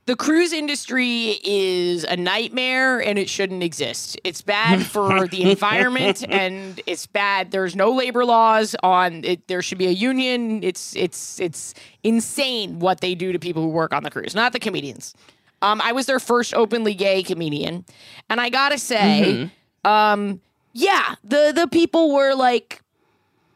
The cruise industry is a nightmare and it shouldn't exist. It's bad for (laughs) the environment and it's bad. There's no labor laws on it. There should be a union. It's it's it's insane what they do to people who work on the cruise, not the comedians. Um, I was their first openly gay comedian, and I gotta say, um, yeah, the the people were like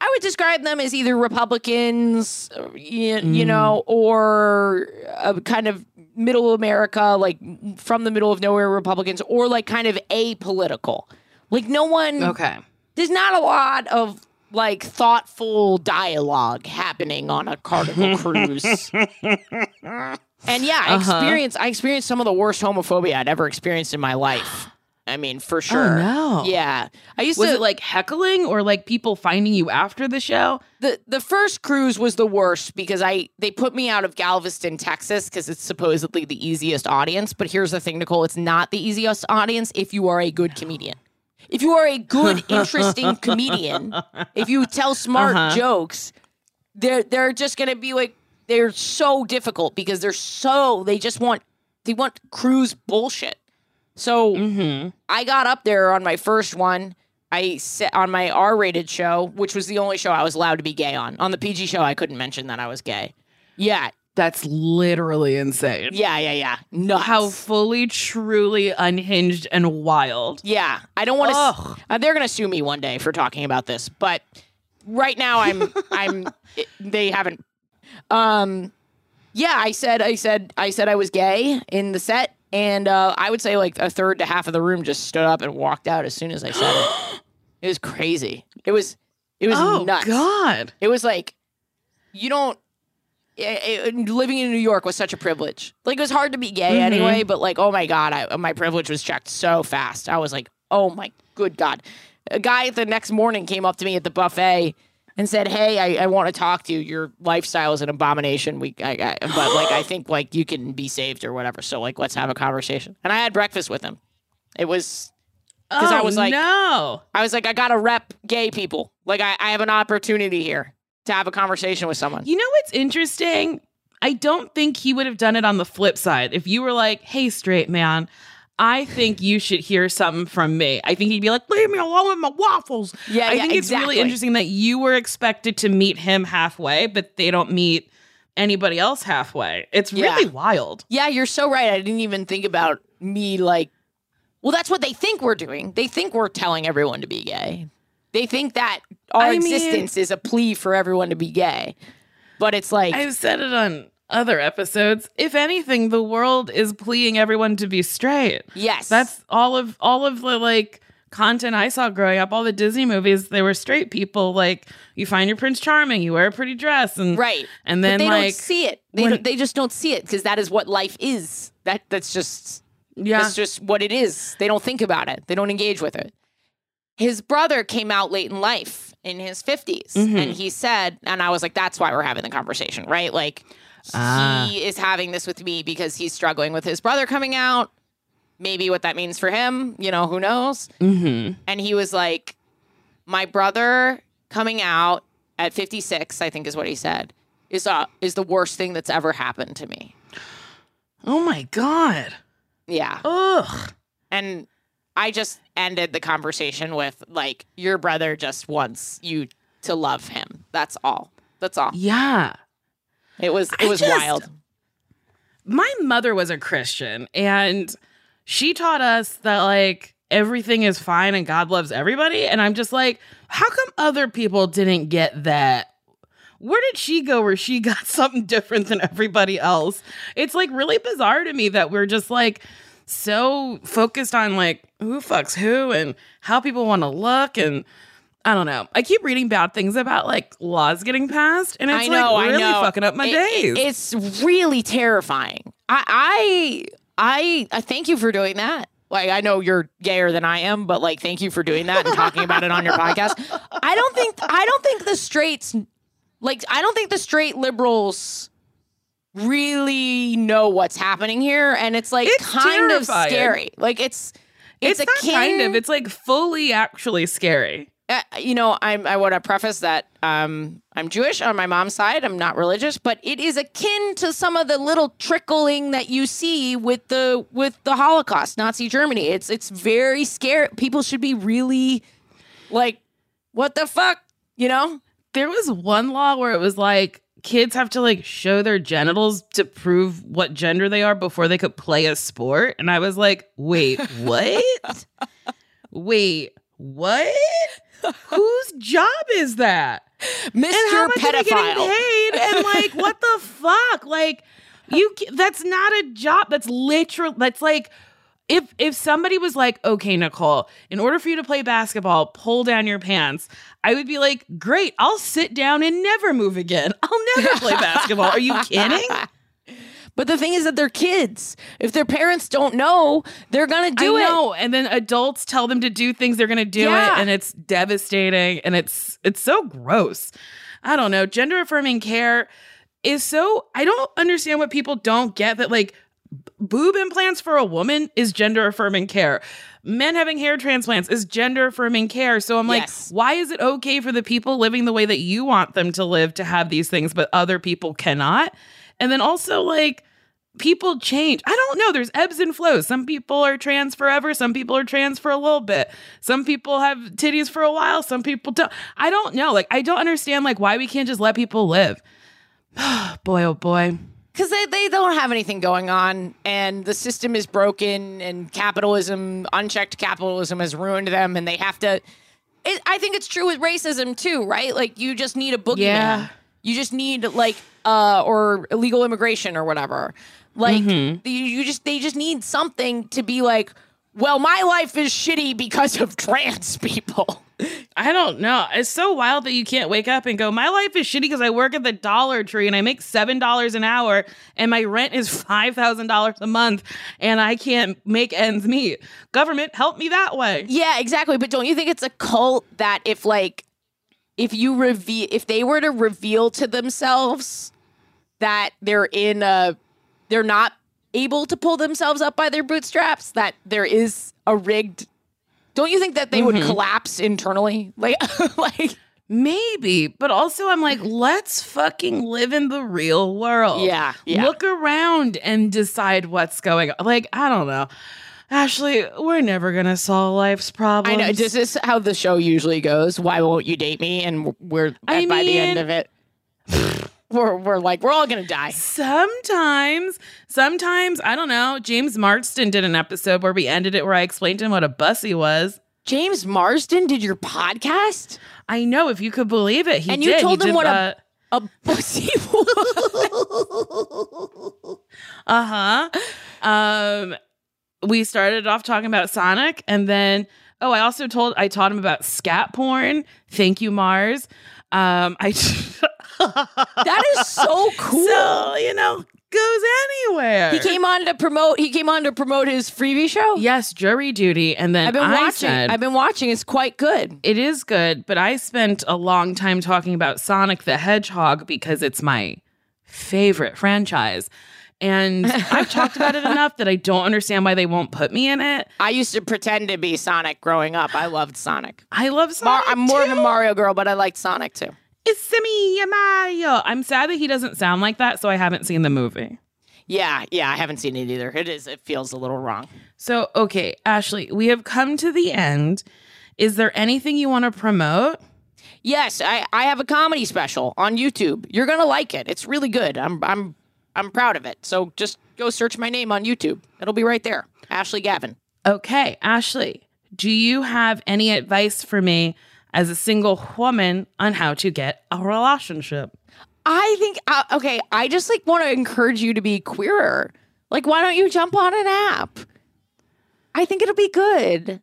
I would describe them as either Republicans, uh, you, you know, or a kind of middle America, like from the middle of nowhere Republicans, or like kind of apolitical. Like no one,
Okay.
there's not a lot of like thoughtful dialogue happening on a Carnival (laughs) cruise. and yeah, I uh-huh. experienced I experienced some of the worst homophobia I'd ever experienced in my life. I mean, for oh, sure.
Oh, no.
Yeah, I used
Was
to
it like heckling or like people finding you after the show?
the the first cruise was the worst because I they put me out of Galveston, Texas, because it's supposedly the easiest audience. But here's the thing, Nicole, it's not the easiest audience if you are a good comedian. If you are a good, (laughs) interesting comedian, if you tell smart uh-huh. jokes, they're they're just gonna be like they're so difficult because they're so they just want they want cruise bullshit. So I got up there on my first one. I set on my R-rated show, which was the only show I was allowed to be gay on. On the PG show, I couldn't mention that I was gay. Yeah,
That's literally insane.
Yeah, yeah, yeah. Nuts.
How fully, truly unhinged and wild.
Yeah, I don't want to. Uh, they're gonna sue me one day for talking about this, but right now I'm (laughs) I'm. it- they haven't. Um, yeah, I said I said I said I was gay in the set, and uh, I would say like a third to half of the room just stood up and walked out as soon as I said it. (gasps) It was crazy. It was it was
Oh
nuts.
God.
It was like you don't. It, it- living in New York was such a privilege. Like it was hard to be gay
Mm-hmm.
anyway, but like oh my god, I, my privilege was checked so fast. I was like, oh my good god. A guy the next morning came up to me at the buffet and said, "Hey, I, I want to talk to you. Your lifestyle is an abomination. We, I, I, but like I think like you can be saved or whatever. So like let's have a conversation." And I had breakfast with him. It was because I
Oh,
was like,
no.
I was like, I gotta rep gay people. Like I, I have an opportunity here to have a conversation with someone.
You know what's interesting? I don't think he would have done it on the flip side. If you were like, hey, straight man, I think you should hear something from me. I think he'd be like, leave me alone with my waffles.
Yeah,
I
yeah,
think it's
exactly.
really interesting that you were expected to meet him halfway, but they don't meet anybody else halfway. It's
Yeah.
really wild.
Yeah, you're so right. I didn't even think about me like well, that's what they think we're doing. They think we're telling everyone to be gay. They think that our
I mean-
existence is a plea for everyone to be gay. But it's like
I've said it on other episodes. If anything, the world is pleading everyone to be straight.
yes.
That's all of all of the like content I saw growing up. All the Disney movies, they were straight people. Like you find your Prince Charming, you wear a pretty dress, and
right.
And then
but they
like
don't see it. They
when-
they just don't see it because that is what life is. That that's just
yeah,
That's just what it is. They don't think about it. They don't engage with it. His brother came out late in life in his 50s
Mm-hmm.
and he said and I was like that's why we're having the conversation, right? Like
Ah.
he is having this with me because he's struggling with his brother coming out. Maybe what that means for him, you know, who knows?
mm-hmm.
And he was like my brother coming out at 56, I think is what he said. Is uh is the worst thing that's ever happened to me.
Oh my god.
Yeah.
Ugh.
And I just ended the conversation with like your brother just wants you to love him. That's all. That's all.
Yeah.
It was it was
just-
wild.
My mother was a Christian, and she taught us that like everything is fine and God loves everybody. And I'm just like, how come other people didn't get that? Where did she go where she (laughs) got something different than everybody else? It's like really bizarre to me that we're just like so focused on like who fucks who and how people want to look and I don't know. I keep reading bad things about like laws getting passed, and it's
know,
like really fucking up my
It-
days.
it- it's really terrifying. I, I I I thank you for doing that. Like I know you're gayer than I am, but like thank you for doing that and talking about it on your podcast. I don't think I don't think the straights like I don't think the straight liberals really know what's happening here and it's like
It's
kind
terrifying.
of scary. Like it's
it's,
it's,
not kind of. It's like fully actually scary.
Uh, you know, I'm I want to preface that um, I'm Jewish on my mom's side. I'm not religious, but it is akin to some of the little trickling that you see with the with the Holocaust, Nazi Germany. It's it's very scary. People should be really like, what the fuck, you know?
There was one law where it was like kids have to like show their genitals to prove what gender they are before they could play a sport, and I was like, wait, (laughs) what? wait, what? Whose job is that?
Mr.
and how much are they getting
Pedophile.
paid? And like, what the (laughs) fuck? Like, you that's not a job. That's literal. That's like. If if somebody was like, okay, Nicole, in order for you to play basketball, pull down your pants, I would be like, great, I'll sit down and never move again. I'll never play (laughs) basketball. Are you kidding? (laughs)
But the thing is that they're kids. If their parents don't know, they're gonna do
I
it.
know. And then adults tell them to do things, they're gonna do
Yeah.
it, and it's devastating and it's it's so gross. I don't know. Gender affirming care is so I don't understand what people don't get that like boob implants for a woman is gender affirming care. Men having hair transplants is gender affirming care. So I'm like,
Yes.
why is it okay for the people living the way that you want them to live to have these things, but other people cannot? And then also like people change. I don't know. There's ebbs and flows. Some people are trans forever. Some people are trans for a little bit. Some people have titties for a while. Some people don't. I don't know. Like, I don't understand like why we can't just let people live. (sighs) boy, oh boy.
because they, they don't have anything going on and the system is broken and capitalism unchecked capitalism has ruined them and they have to it, i think it's true with racism too right like you just need a boogeyman
Yeah.
You just need like uh or illegal immigration or whatever like you, you just they just need something to be like well my life is shitty because of trans (laughs) people
I don't know. It's so wild that you can't wake up and go, my life is shitty because I work at the Dollar Tree and I make $7 an hour and my rent is (laughs) $5,000 a month and I can't make ends meet. Government, help me that way.
Yeah, exactly. But don't you think it's a cult that if like if you reveal if they were to reveal to themselves that they're in a they're not able to pull themselves up by their bootstraps, that there is a rigged don't you think that they would mm-hmm. collapse internally? (laughs) Like like
Maybe, but also I'm like, let's fucking live in the real world.
Yeah, yeah.
Look around and decide what's going on. Like, I don't know. Ashley, we're never going to solve life's problems.
I know. This is how the show usually goes. Why won't you date me? And we're at,
I
by the end of it, (laughs) we're we're like we're all gonna die.
Sometimes, sometimes, I don't know. James Marsden did an episode where we ended it where I explained to him what a bussy was.
James Marsden did your podcast,
I know, if you could believe it. He
and you
did. He
told him
did,
what a a pussy (laughs) was.
Uh huh. Um, we started off talking about Sonic, and then oh, I also told I taught him about scat porn. Thank you, Mars. Um, I (laughs)
That is so (laughs) cool.
so you know goes anywhere.
he came on to promote. He came on to promote his Freevee show.
yes, jury duty, and then
I've been
I
watching.
said,
I've been watching. It's quite good.
It is good, but I spent a long time talking about Sonic the Hedgehog because it's my favorite franchise. And I've talked about it (laughs) enough that I don't understand why they won't put me in it.
I used to pretend to be Sonic growing up. I loved Sonic.
I love
Mar-
Sonic.
I'm more of a. Mario girl, but I liked Sonic too.
It's me, Mario. I'm sad that he doesn't sound like that, so I haven't seen the movie.
Yeah, yeah. I haven't seen it either. It is. It feels a little wrong.
So, okay, Ashley, we have come to the end. Is there anything you want to promote?
Yes, I, I have a comedy special on YouTube. You're gonna like it. It's really good. I'm I'm I'm proud of it. So just go search my name on YouTube. It'll be right there. Ashley Gavin.
Okay, Ashley, do you have any advice for me as a single woman on how to get a relationship?
I think uh, okay. I just like want to encourage you to be queerer. Like, why don't you jump on an app? I think it'll be good.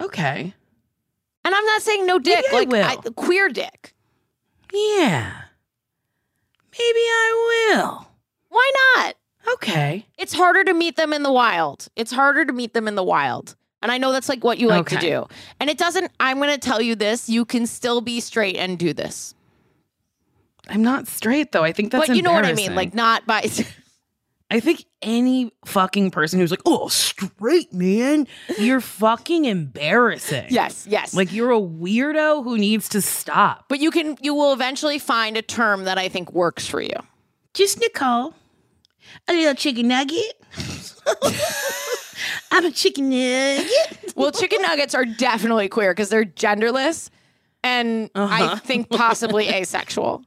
Okay.
And I'm not saying no dick.
I
like
will.
queer dick.
Yeah. Maybe I will.
Why not?
Okay.
It's harder to meet them in the wild. It's harder to meet them in the wild. And I know that's like what you like to do. And it doesn't, I'm going to tell you this you can still be straight and do this.
I'm not straight though. I think that's
but you know what I mean? Like, not by. (laughs)
I think any fucking person who's like, "Oh, straight man," you're fucking embarrassing.
yes, yes.
Like you're a weirdo who needs to stop.
but you can, you will eventually find a term that I think works for you.
Just Nicole. A little chicken nugget. (laughs) I'm a chicken nugget.
Well, chicken nuggets are definitely queer because they're genderless and I uh-huh. think possibly asexual.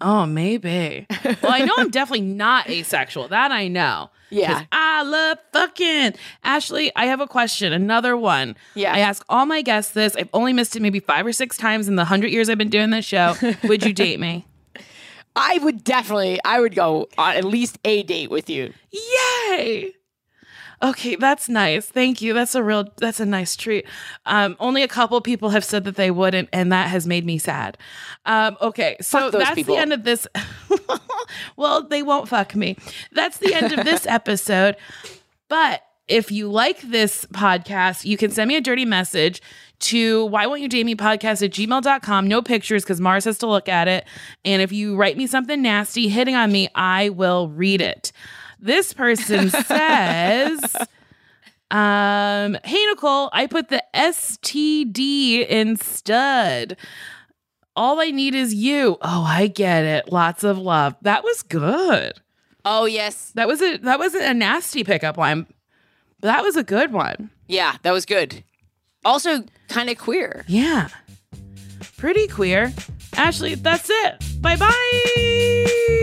Oh, maybe. well, I know I'm (laughs) definitely not asexual. That I know.
Yeah.
I love fucking. Ashley, I have a question. Another one.
Yeah.
I ask all my guests this. I've only missed it maybe five or six times in the hundred years I've been doing this show. Would you date me? (laughs)
I would definitely, I would go on at least a date with you.
Yay! Okay, that's nice. Thank you. That's a real that's a nice treat. Um, only a couple people have said that they wouldn't, and that has made me sad. Um, okay, so that's
people.
the end of this. (laughs) well, they won't fuck me. That's the end of this (laughs) episode. But if you like this podcast, you can send me a dirty message to why won't you date me podcast at gmail.com. No pictures because Mars has to look at it. And if you write me something nasty hitting on me, I will read it. This person (laughs) says, um, hey Nicole, I put the STD in stud. All I need is you. Oh, I get it. Lots of love. That was good.
Oh, yes.
That was a that wasn't a nasty pickup line. But that was a good one.
Yeah, that was good. Also, kind of queer.
Yeah. Pretty queer. Ashley, that's it. Bye bye.